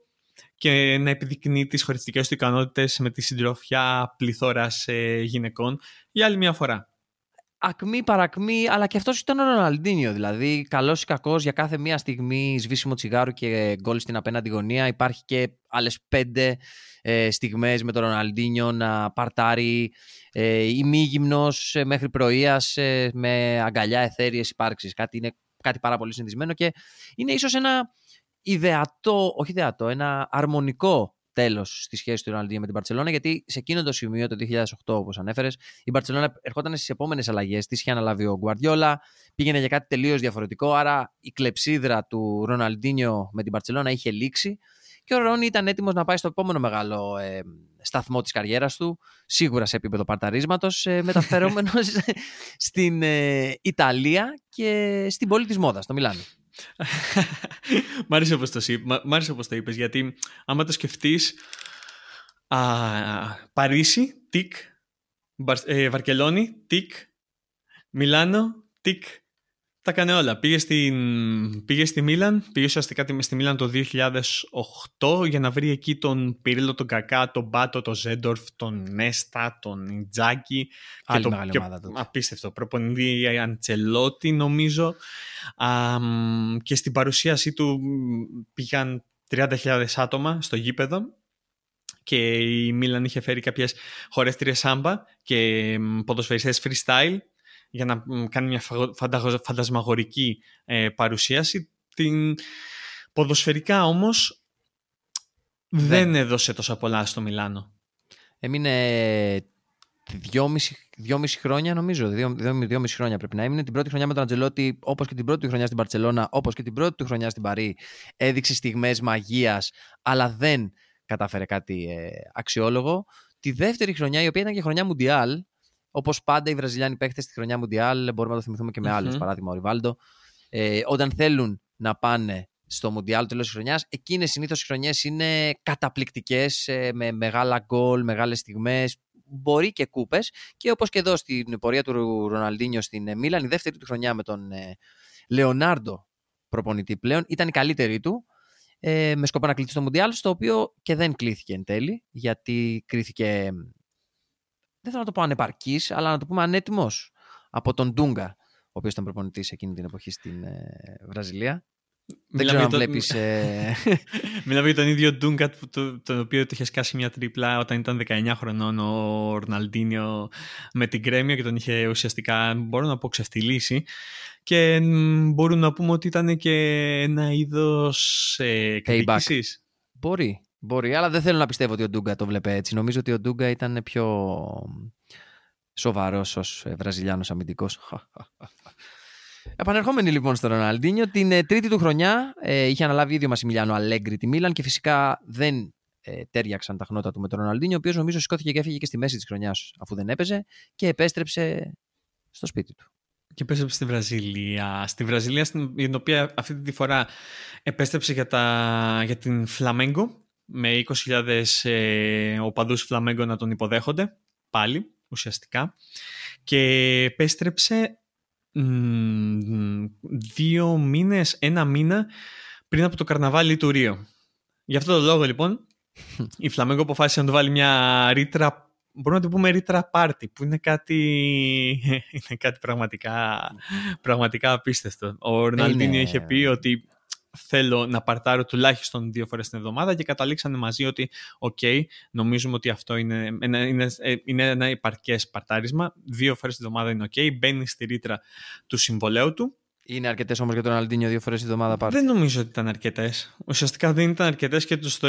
και να επιδεικνύει τις χωριστικές του ικανότητες με τη συντροφιά πληθώρα ε, γυναικών για άλλη μια φορά. Ακμή παρακμή, αλλά και αυτός ήταν ο Ροναλντίνιο. Δηλαδή, καλός ή κακός, για κάθε μία στιγμή σβήσιμο τσιγάρου και γκολ στην απέναντι γωνία. Υπάρχει και άλλες πέντε ε, στιγμές με τον Ροναλντίνιο να παρτάρει ε, ημίγυμνος ε, μέχρι πρωίας ε, με αγκαλιά εθέριες υπάρξεις. Κάτι, είναι κάτι πάρα πολύ συνηθισμένο και είναι ίσως ένα ιδεατό, όχι ιδεατό, ένα αρμονικό τέλος στη σχέση του Ροναλντίνιο με την Παρσελόνα, γιατί σε εκείνο το σημείο, το 2008, όπως ανέφερες, η Παρσελόνα ερχόταν στις επόμενες αλλαγές. Της είχε αναλάβει ο Γκουαρδιόλα, πήγαινε για κάτι τελείως διαφορετικό. Άρα η κλεψίδρα του Ροναλντίνιο με την Παρσελόνα είχε λήξει και ο Ρόνι ήταν έτοιμος να πάει στο επόμενο μεγάλο ε, σταθμό της καριέρας του, σίγουρα σε επίπεδο παρταρίσματος, ε, μεταφερόμενος [LAUGHS] στην ε, Ιταλία και στην πόλη της μόδας, στο Μιλάνο. Μ' άρεσε όπως το, όπως το είπες, γιατί άμα το σκεφτείς, α, Παρίσι, τικ, ε, Βαρκελόνη, τικ, Μιλάνο, τικ, τα έκανε όλα. Πήγε, στην, πήγε στη Μίλαν, πήγε ουσιαστικά στη Μίλαν το 2008 για να βρει εκεί τον Πυρίλο, τον Κακά, τον Μπάτο, τον Ζέντορφ, τον Νέστα, τον Ιτζάκη. Άλλη και μεγάλη ομάδα τότε. Απίστευτο. Προπονητή Αντσελότη νομίζω. Α, και στην παρουσίασή του πήγαν 30.000 άτομα στο γήπεδο και η Μίλαν είχε φέρει κάποιες χορεύτριες σάμπα και ποδοσφαιριστές freestyle για να κάνει μια φαντασμαγορική ε, παρουσίαση. Την ποδοσφαιρικά όμως δεν, έδωσε τόσα πολλά στο Μιλάνο. Έμεινε δυόμιση, δυόμιση χρόνια νομίζω, δύο, δυόμιση χρόνια πρέπει να έμεινε. Την πρώτη χρονιά με τον Αντζελότη, όπως και την πρώτη χρονιά στην Παρσελώνα, όπως και την πρώτη του χρονιά στην Παρή, έδειξε στιγμές μαγείας, αλλά δεν κατάφερε κάτι ε, αξιόλογο. Τη δεύτερη χρονιά, η οποία ήταν και χρονιά Μουντιάλ, Όπως πάντα οι Βραζιλιάνοι παίχτε στη χρονιά Μουντιάλ, μπορούμε να το θυμηθούμε και με άλλου, παράδειγμα ο Ριβάλντο, ε, όταν θέλουν να πάνε στο Μουντιάλ τέλος της χρονιάς, εκείνες συνήθως οι χρονιές είναι καταπληκτικές, ε, με μεγάλα γκολ, μεγάλες στιγμές, μπορεί και κούπες. Και όπως και εδώ στην πορεία του Ροναλντίνιο στην ε, Μίλαν, η δεύτερη του χρονιά με τον ε, Λεωνάρντο προπονητή πλέον ήταν η καλύτερη του. Ε, με σκοπό να κληθεί στο Μουντιάλ, στο οποίο και δεν κλήθηκε εν τέλει, γιατί κρίθηκε δεν θέλω να το πω ανεπαρκής, αλλά να το πούμε ανέτοιμος από τον Ντούγκα, ο οποίος ήταν προπονητής εκείνη την εποχή στην ε, Βραζιλία. Δεν ξέρω αν βλέπεις. Ε... [LAUGHS] Μιλάμε για τον ίδιο Ντούγκα, τον οποίο του είχε σκάσει μια τρίπλα όταν ήταν 19 χρονών ο Ρναλντίνιο με την Κρέμιο και τον είχε ουσιαστικά, μπορώ να πω, ξεφτυλίσει. Και μπορούμε να πούμε ότι ήταν και ένα είδος ε, Μπορεί. Μπορεί, αλλά δεν θέλω να πιστεύω ότι ο Ντούγκα το βλέπει έτσι. Νομίζω ότι ο Ντούγκα ήταν πιο σοβαρός ως Βραζιλιάνος αμυντικός. [LAUGHS] Επανερχόμενοι λοιπόν στο Ροναλντίνιο, την ε, τρίτη του χρονιά ε, είχε αναλάβει ήδη ο Μασιμιλιάνο Αλέγκρι τη Μίλαν και φυσικά δεν ε, τέριαξαν τα χνότα του με τον Ροναλντίνιο, ο οποίος νομίζω σηκώθηκε και έφυγε και στη μέση της χρονιάς αφού δεν έπαιζε και επέστρεψε στο σπίτι του. Και επέστρεψε στη Βραζιλία. Στη Βραζιλία, στην την οποία αυτή τη φορά επέστρεψε για, τα, για την Φλαμέγκο, με 20.000 ε, οπαδούς Φλαμέγκο να τον υποδέχονται, πάλι ουσιαστικά, και επέστρεψε δύο μήνες, ένα μήνα πριν από το καρναβάλι του Ρίο. Γι' αυτό το λόγο λοιπόν η Φλαμέγκο αποφάσισε να του βάλει μια ρήτρα μπορούμε να το πούμε ρήτρα πάρτι, που είναι κάτι, [LAUGHS] είναι κάτι πραγματικά, πραγματικά απίστευτο. Ο Ροναλντίνιο είχε πει ότι θέλω να παρτάρω τουλάχιστον δύο φορές την εβδομάδα και καταλήξανε μαζί ότι οκ, νομίζουμε ότι αυτό είναι ένα, είναι, ε, είναι ένα επαρκές παρτάρισμα, δύο φορές την εβδομάδα είναι οκ, μπαίνει στη ρήτρα του συμβολαίου του είναι αρκετές όμως για τον Ροναλντίνιο δύο φορές την εβδομάδα πάρτι. Δεν νομίζω ότι ήταν αρκετές. Ουσιαστικά δεν ήταν αρκετές και τους το,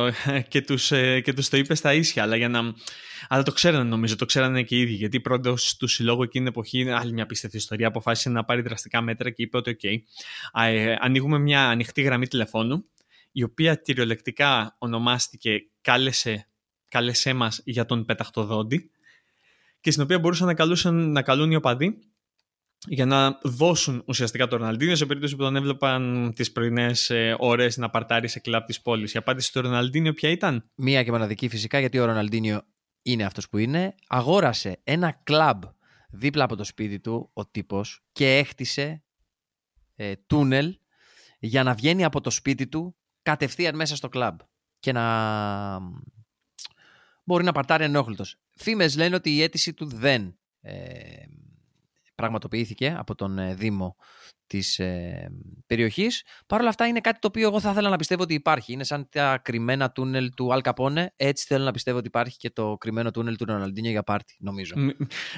[LAUGHS] και τους, ε, και τους το είπε στα ίσια. Αλλά, για να... αλλά το ξέρανε νομίζω, το ξέρανε και οι ίδιοι. Γιατί πρόεδρος του συλλόγου εκείνη την εποχή, άλλη μια απίστευτη ιστορία, αποφάσισε να πάρει δραστικά μέτρα και είπε ότι: OK, ε, ανοίγουμε μια ανοιχτή γραμμή τηλεφώνου, η οποία κυριολεκτικά ονομάστηκε Κάλεσε κάλεσέ μας για τον πεταχτοδόντη και στην οποία μπορούσαν να, καλούσαν, να καλούν οι οπαδοί για να δώσουν ουσιαστικά τον Ροναλντίνιο σε περίπτωση που τον έβλεπαν τις πρωινές ε, ώρες να παρτάρει σε κλαμπ της πόλης. Η απάντηση του Ροναλντίνιο ποια ήταν; Μία και μοναδική φυσικά γιατί ο Ροναλντίνιο είναι αυτός που είναι. Αγόρασε ένα κλαμπ δίπλα από το σπίτι του ο τύπος και έχτισε ε, τούνελ για να βγαίνει από το σπίτι του κατευθείαν μέσα στο κλαμπ και να μπορεί να παρτάρει ενόχλητος. Φήμες λένε ότι η αίτηση του δεν ε, πραγματοποιήθηκε από τον ε, Δήμο της ε, περιοχής. Παρ' όλα αυτά είναι κάτι το οποίο εγώ θα ήθελα να πιστεύω ότι υπάρχει. Είναι σαν τα κρυμμένα τούνελ του Αλ Καπόνε. Έτσι θέλω να πιστεύω ότι υπάρχει και το κρυμμένο τούνελ του Ροναλντίνιο για πάρτι, νομίζω.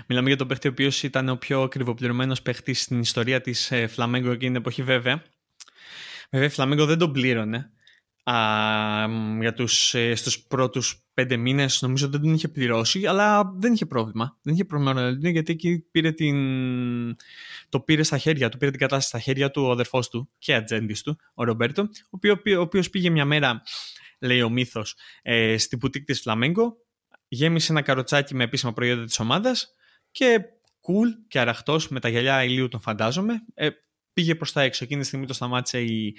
Μιλάμε για τον παίχτη ο οποίος ήταν ο πιο ακριβοπληρωμένος παίχτης στην ιστορία της ε, Φλαμέγκο εκείνη την εποχή, βέβαια. Βέβαια, η Φλαμέγκο δεν τον πλήρωνε. Α, για τους, ε, στους πρώτους πέντε μήνες νομίζω δεν τον είχε πληρώσει αλλά δεν είχε πρόβλημα. Δεν είχε πρόβλημα γιατί εκεί πήρε την... το πήρε στα χέρια του πήρε την κατάσταση στα χέρια του ο αδερφός του και ατζέντης του ο Ρομπέρτο ο, οποίος, ο οποίος πήγε μια μέρα λέει ο μύθος ε, στην πουτίκ της Φλαμέγκο γέμισε ένα καροτσάκι με επίσημα προϊόντα της ομάδας και cool και αραχτός με τα γυαλιά ηλίου τον φαντάζομαι ε, πήγε προς τα έξω. Εκείνη τη στιγμή το σταμάτησε η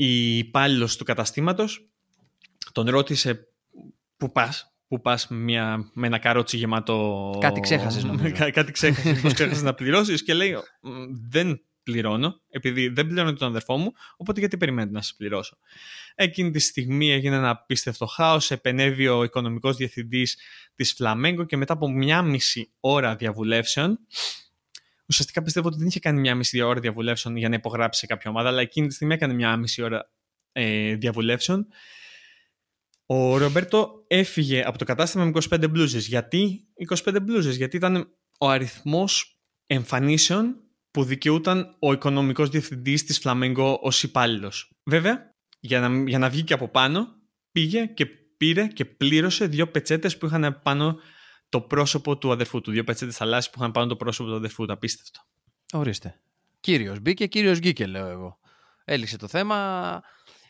η υπάλληλος του καταστήματος τον ρώτησε πού πας, πού πας μια, με ένα καρότσι γεμάτο... Κάτι ξέχασες νομίζω. [LAUGHS] κάτι ξέχασες, πώς ξέχασες να πληρώσεις και λέει δεν πληρώνω, επειδή δεν πληρώνω τον αδερφό μου, οπότε γιατί περιμένετε να σας πληρώσω. Εκείνη τη στιγμή έγινε ένα απίστευτο χάος, επενέβη ο οικονομικός διευθυντής της Φλαμέγκο και μετά από μια μισή ώρα διαβουλεύσεων ουσιαστικά πιστεύω ότι δεν είχε κάνει μια μισή ώρα διαβουλεύσεων για να υπογράψει σε κάποια ομάδα, αλλά εκείνη τη στιγμή έκανε μια μισή ώρα ε, διαβουλεύσεων. Ο Ρομπέρτο έφυγε από το κατάστημα με 25 μπλούζες. Γιατί 25 μπλούζες, γιατί ήταν ο αριθμός εμφανίσεων που δικαιούταν ο οικονομικός διευθυντής της Φλαμέγκο ως υπάλληλος. Βέβαια, για να, για να βγει και από πάνω, πήγε και πήρε και πλήρωσε δύο πετσέτες που είχαν πάνω το πρόσωπο του αδερφού του. Δύο πετσέτες θαλάσσιες που είχαν πάνω το πρόσωπο του αδερφού του. Απίστευτο. Ορίστε. Κύριος μπήκε, κύριος γκίκε, λέω εγώ. Έληξε το θέμα.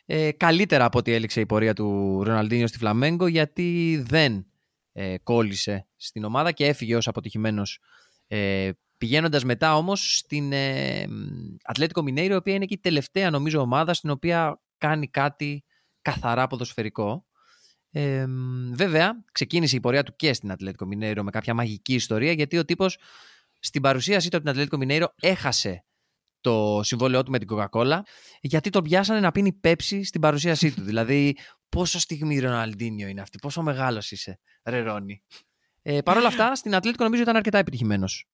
Ε, καλύτερα από ό,τι έληξε η πορεία του Ροναλντίνιο στη Φλαμέγκο γιατί δεν ε, κόλλησε στην ομάδα και έφυγε ως αποτυχημένος ε, πηγαίνοντας μετά όμως στην ε, Ατλέτικο Μινέιρο η οποία είναι και η τελευταία νομίζω ομάδα στην οποία κάνει κάτι καθαρά ποδοσφαιρικό ε, βέβαια, ξεκίνησε η πορεία του και στην Ατλέτικο Μινέιρο με κάποια μαγική ιστορία, γιατί ο τύπος στην παρουσίασή του από την Ατλέτικο Μινέιρο έχασε το συμβόλαιό του με την Coca-Cola, γιατί τον πιάσανε να πίνει πέψη στην παρουσίασή του. [LAUGHS] δηλαδή, πόσο στιγμή Ροναλντίνιο είναι αυτή, πόσο μεγάλος είσαι, Ρερόνι. Ε, Παρ' όλα αυτά, στην Ατλέτικο νομίζω ήταν αρκετά επιτυχημένος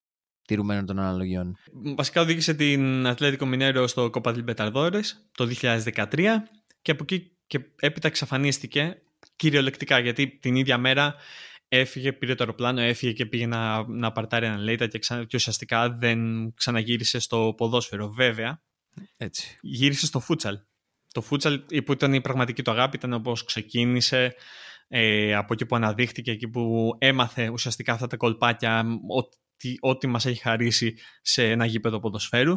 τηρουμένων των αναλογιών. Βασικά οδήγησε την Ατλέτικο Μινέρο στο Copa del το 2013 και από εκεί και έπειτα εξαφανίστηκε κυριολεκτικά γιατί την ίδια μέρα έφυγε, πήρε το αεροπλάνο, έφυγε και πήγε να, να παρτάρει ένα λέιτα και, ξα... και ουσιαστικά δεν ξαναγύρισε στο ποδόσφαιρο. Βέβαια, Έτσι. γύρισε στο φούτσαλ. Το φούτσαλ που ήταν η πραγματική του αγάπη, ήταν όπως ξεκίνησε, ε, από εκεί που αναδείχτηκε, εκεί που έμαθε ουσιαστικά αυτά τα κολπάκια, ό,τι, ό,τι μας έχει χαρίσει σε ένα γήπεδο ποδοσφαίρου.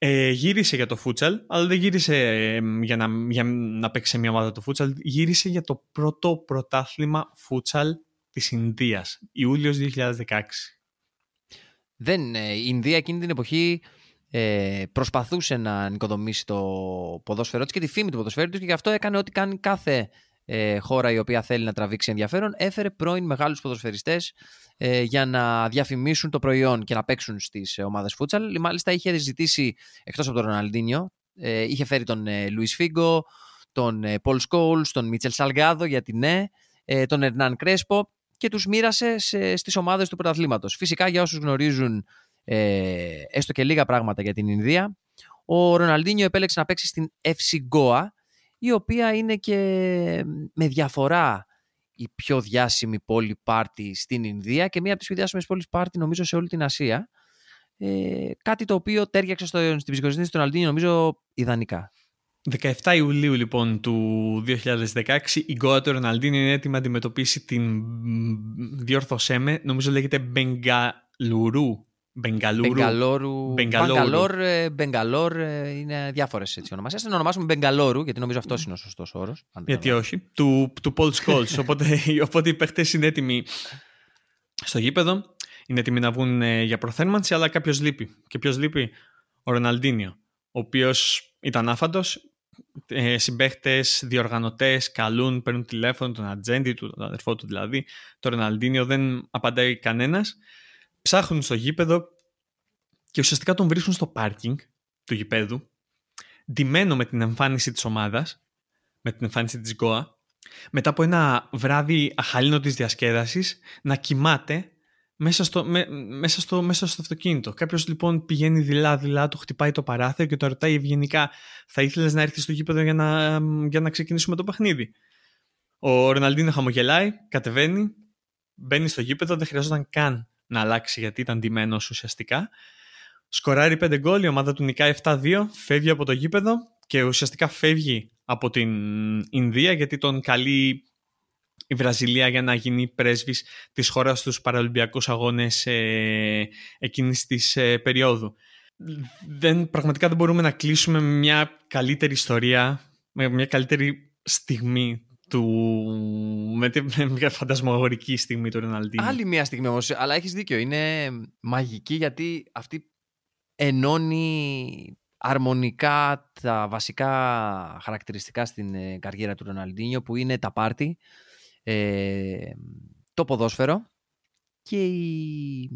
Ε, γύρισε για το φούτσαλ, αλλά δεν γύρισε για, να, για να παίξει σε μια ομάδα το φούτσαλ. Γύρισε για το πρώτο πρωτάθλημα φούτσαλ της Ινδίας, Ιούλιος 2016. Δεν, ε, η Ινδία εκείνη την εποχή ε, προσπαθούσε να νοικοδομήσει το ποδόσφαιρό της και τη φήμη του ποδοσφαίρου της και γι' αυτό έκανε ό,τι κάνει κάθε ε, χώρα η οποία θέλει να τραβήξει ενδιαφέρον. Έφερε πρώην μεγάλους ποδοσφαιριστές ε, για να διαφημίσουν το προϊόν και να παίξουν στις ε, ομάδες φούτσαλ. Μάλιστα είχε ζητήσει, εκτός από τον Ροναλντίνιο, ε, είχε φέρει τον ε, Λουίς Φίγκο, τον ε, Πολ Σκόουλ, τον Μίτσελ Σαλγκάδο για την ναι, ε, τον Ερνάν Κρέσπο και τους μοίρασε στις ομάδες του πρωταθλήματος. Φυσικά για όσους γνωρίζουν ε, έστω και λίγα πράγματα για την Ινδία, ο Ροναλντίνιο επέλεξε να παίξει στην FC Goa, η οποία είναι και με διαφορά η πιο διάσημη πόλη πάρτι στην Ινδία και μία από τις πιο διάσημες πόλεις πάρτι νομίζω σε όλη την Ασία. Ε, κάτι το οποίο τέριαξε στο, στην ψυχοσύνθεση του Ροναλντίνιο νομίζω ιδανικά. 17 Ιουλίου λοιπόν του 2016 η γκόα του Ροναλντίνιο είναι έτοιμη να αντιμετωπίσει την διόρθωσέ με, νομίζω λέγεται Μπενγκαλουρού Μπεγκαλούρου. Μπεγκαλόρου. Μπεγκαλόρου. Μπαγκαλόρ, ε, Μπεγκαλόρ, ε, είναι διάφορες ονομασίες. Θα το ονομάσουμε Μπεγκαλόρου, γιατί νομίζω αυτός είναι ο σωστός όρος. Γιατί όχι. Του, του Paul Scholes. [LAUGHS] οπότε, οπότε οι παίχτες είναι έτοιμοι στο γήπεδο. Είναι έτοιμοι να βγουν ε, για προθέρμανση, αλλά κάποιος λείπει. Και ποιος λείπει, ο Ροναλντίνιο. Ο οποίος ήταν άφαντος. Ε, Συμπαίχτες, διοργανωτές καλούν, παίρνουν τηλέφωνο τον ατζέντη του, τον αδερφό του δηλαδή. Το Ροναλντίνιο δεν απαντάει κανένας. Ψάχνουν στο γήπεδο και ουσιαστικά τον βρίσκουν στο πάρκινγκ του γηπέδου, ντυμένο με την εμφάνιση της ομάδας, με την εμφάνιση της Γκόα, μετά από ένα βράδυ αχαλήνωτης διασκέδασης, να κοιμάται μέσα στο, με, μέσα στο, μέσα στο αυτοκίνητο. Κάποιος λοιπόν πηγαίνει δειλά-δειλά, του χτυπάει το παράθυρο και το ρωτάει ευγενικά θα ήθελες να έρθεις στο γήπεδο για να, για να ξεκινήσουμε το παιχνίδι; Ο Ροναλντίνο χαμογελάει, κατεβαίνει, μπαίνει στο γήπεδο, δεν χρειαζόταν καν να αλλάξει γιατί ήταν ντυμένος ουσιαστικά Σκοράρει 5 γκολ, η ομάδα του νικάει 7-2, φεύγει από το γήπεδο και ουσιαστικά φεύγει από την Ινδία γιατί τον καλεί η Βραζιλία για να γίνει πρέσβης της χώρας στους παραολυμπιακούς αγώνες ε, εκείνης της ε, περίοδου. Δεν, πραγματικά δεν μπορούμε να κλείσουμε μια καλύτερη ιστορία, με μια καλύτερη στιγμή του, με, με μια φαντασμαγορική στιγμή του Ρεναλντίνου. Άλλη μια στιγμή όμως, αλλά έχεις δίκιο, είναι μαγική γιατί αυτή ενώνει αρμονικά τα βασικά χαρακτηριστικά στην ε, καριέρα του Ροναλντίνιο που είναι τα πάρτι, ε, το ποδόσφαιρο και, η,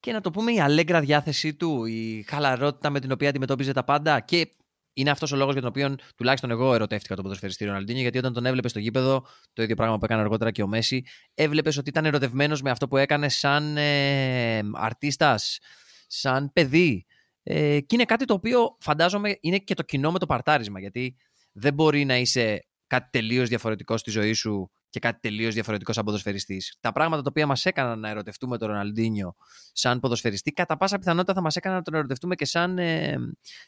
και να το πούμε η αλέγκρα διάθεσή του, η χαλαρότητα με την οποία αντιμετώπιζε τα πάντα και είναι αυτός ο λόγος για τον οποίο τουλάχιστον εγώ ερωτεύτηκα τον ποδοσφαιριστή Ροναλντίνιο, γιατί όταν τον έβλεπε στο γήπεδο, το ίδιο πράγμα που έκανε αργότερα και ο Μέση, έβλεπες ότι ήταν ερωτευμένος με αυτό που έκανε σαν ε, αρτίστας, σαν παιδί. Ε, και είναι κάτι το οποίο φαντάζομαι είναι και το κοινό με το παρτάρισμα. Γιατί δεν μπορεί να είσαι κάτι τελείως διαφορετικό στη ζωή σου και κάτι τελείως διαφορετικό σαν ποδοσφαιριστής. Τα πράγματα τα οποία μας έκαναν να ερωτευτούμε τον Ροναλντίνιο σαν ποδοσφαιριστή, κατά πάσα πιθανότητα θα μας έκαναν να τον ερωτευτούμε και σαν ε,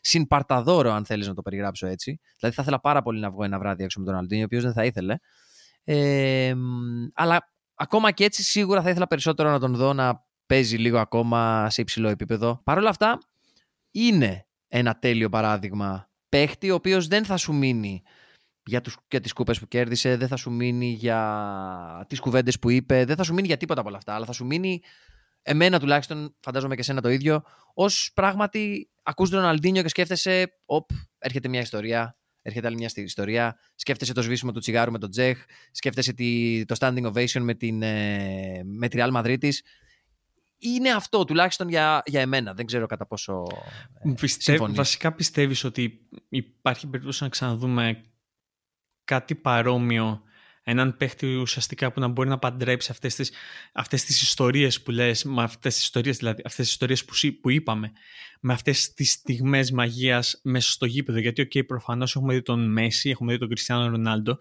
συμπαρταδόρο, αν θέλεις να το περιγράψω έτσι. Δηλαδή, θα ήθελα πάρα πολύ να βγω ένα βράδυ έξω με τον Ροναλντίνιο, ο οποίος δεν θα ήθελε. Ε, αλλά ακόμα και έτσι, σίγουρα θα ήθελα περισσότερο να τον δω να παίζει λίγο ακόμα σε υψηλό επίπεδο. Παρ' όλα αυτά, είναι ένα τέλειο παράδειγμα παίχτη ο οποίος δεν θα σου μείνει για, τους, για τις κούπες που κέρδισε, δεν θα σου μείνει για τις κουβέντες που είπε, δεν θα σου μείνει για τίποτα από όλα αυτά, αλλά θα σου μείνει εμένα τουλάχιστον, φαντάζομαι και εσένα το ίδιο, ως πράγματι ακούς τον Ροναλντίνιο και σκέφτεσαι, οπ, έρχεται μια ιστορία, έρχεται άλλη μια ιστορία, σκέφτεσαι το σβήσιμο του τσιγάρου με τον Τζέχ, σκέφτεσαι το standing ovation με, την, ε, με τη Real Madrid είναι αυτό τουλάχιστον για, για εμένα. Δεν ξέρω κατά πόσο. Ε, Πιστεύ, βασικά πιστεύεις ότι υπάρχει περίπτωση να ξαναδούμε κάτι παρόμοιο έναν παίχτη ουσιαστικά που να μπορεί να παντρέψει αυτές τις, αυτές τις ιστορίες που λες, με αυτές τις ιστορίες δηλαδή, αυτές τις ιστορίες που, που είπαμε, με αυτές τις στιγμές μαγείας μέσα στο γήπεδο. Γιατί, OK, okay, προφανώς έχουμε δει τον Μέσι, έχουμε δει τον Κριστιανό Ρονάλντο,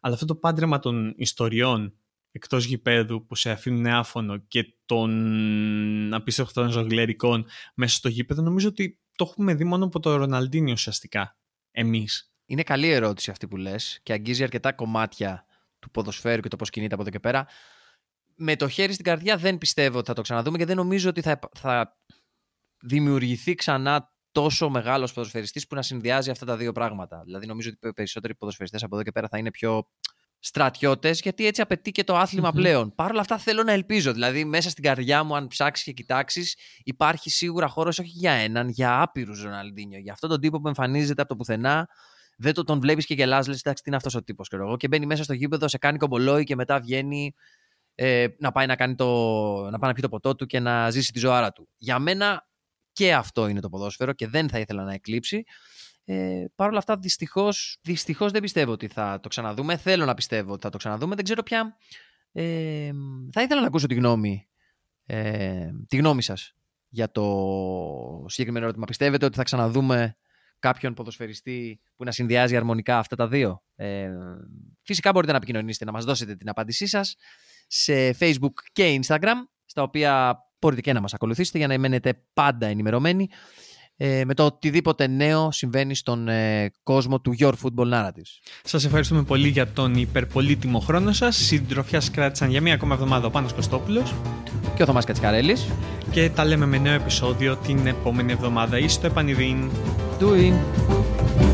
αλλά αυτό το πάντρεμα των ιστοριών εκτός γηπέδου που σε αφήνουν άφωνο και των απίστευτων ζογκλερικών μέσα στο γήπεδο, νομίζω ότι το έχουμε δει μόνο από το Ροναλντίνιο ουσιαστικά. Εμείς. Είναι καλή ερώτηση αυτή που λες και αγγίζει αρκετά κομμάτια του ποδοσφαίρου και το πώς κινείται από εδώ και πέρα. Με το χέρι στην καρδιά δεν πιστεύω ότι θα το ξαναδούμε και δεν νομίζω ότι θα, θα δημιουργηθεί ξανά τόσο μεγάλος ποδοσφαιριστής που να συνδυάζει αυτά τα δύο πράγματα. Δηλαδή, νομίζω ότι οι περισσότεροι ποδοσφαιριστές από εδώ και πέρα θα είναι πιο στρατιώτες, γιατί έτσι απαιτεί και το αθλημα πλέον. Παρ' όλα αυτά θέλω να ελπίζω. Δηλαδή, μέσα στην καρδιά μου, αν ψάξεις και κοιτάξεις, υπάρχει σίγουρα χώρος όχι για έναν, για άπειρους Ροναλντίνιο. Για αυτόν τον τύπο που εμφανίζεται από το πουθενά, δεν το, τον βλέπεις και γελάς, λες, εντάξει, τι είναι αυτός ο τύπος, ξέρω εγώ. Και μπαίνει μέσα στο γήπεδο, σε κάνει κομπολόι και μετά βγαίνει ε, να πάει να, κάνει το, να πάει να πει το ποτό του και να ζήσει τη ζωάρα του. Για μένα και αυτό είναι το ποδόσφαιρο και δεν θα ήθελα να εκλείψει. Ε, Παρ' όλα αυτά, δυστυχώς δυστυχώς δεν πιστεύω ότι θα το ξαναδούμε. Θέλω να πιστεύω ότι θα το ξαναδούμε. Δεν ξέρω πια. Ε, θα ήθελα να ακούσω τη γνώμη, ε, τη γνώμη σας για το συγκεκριμένο ερώτημα. Πιστεύετε ότι θα ξαναδούμε κάποιον ποδοσφαιριστή που να συνδυάζει αρμονικά αυτά τα δύο. Ε, φυσικά μπορείτε να επικοινωνήσετε, να μας δώσετε την απάντησή σας σε Facebook και Instagram, στα οποία μπορείτε και να μας ακολουθήσετε για να μένετε πάντα ενημερωμένοι ε, με το οτιδήποτε νέο συμβαίνει στον ε, κόσμο του Your Football Narratives. Σας ευχαριστούμε πολύ για τον υπερπολίτιμο χρόνο σας. Συντροφιά κράτησαν για μία ακόμα εβδομάδα ο Πάνος Κωστόπουλος και ο Θωμάς Κατσικαρέλης. και τα λέμε με νέο επεισόδιο την επόμενη εβδομάδα ή στο επανειδήν. Doing.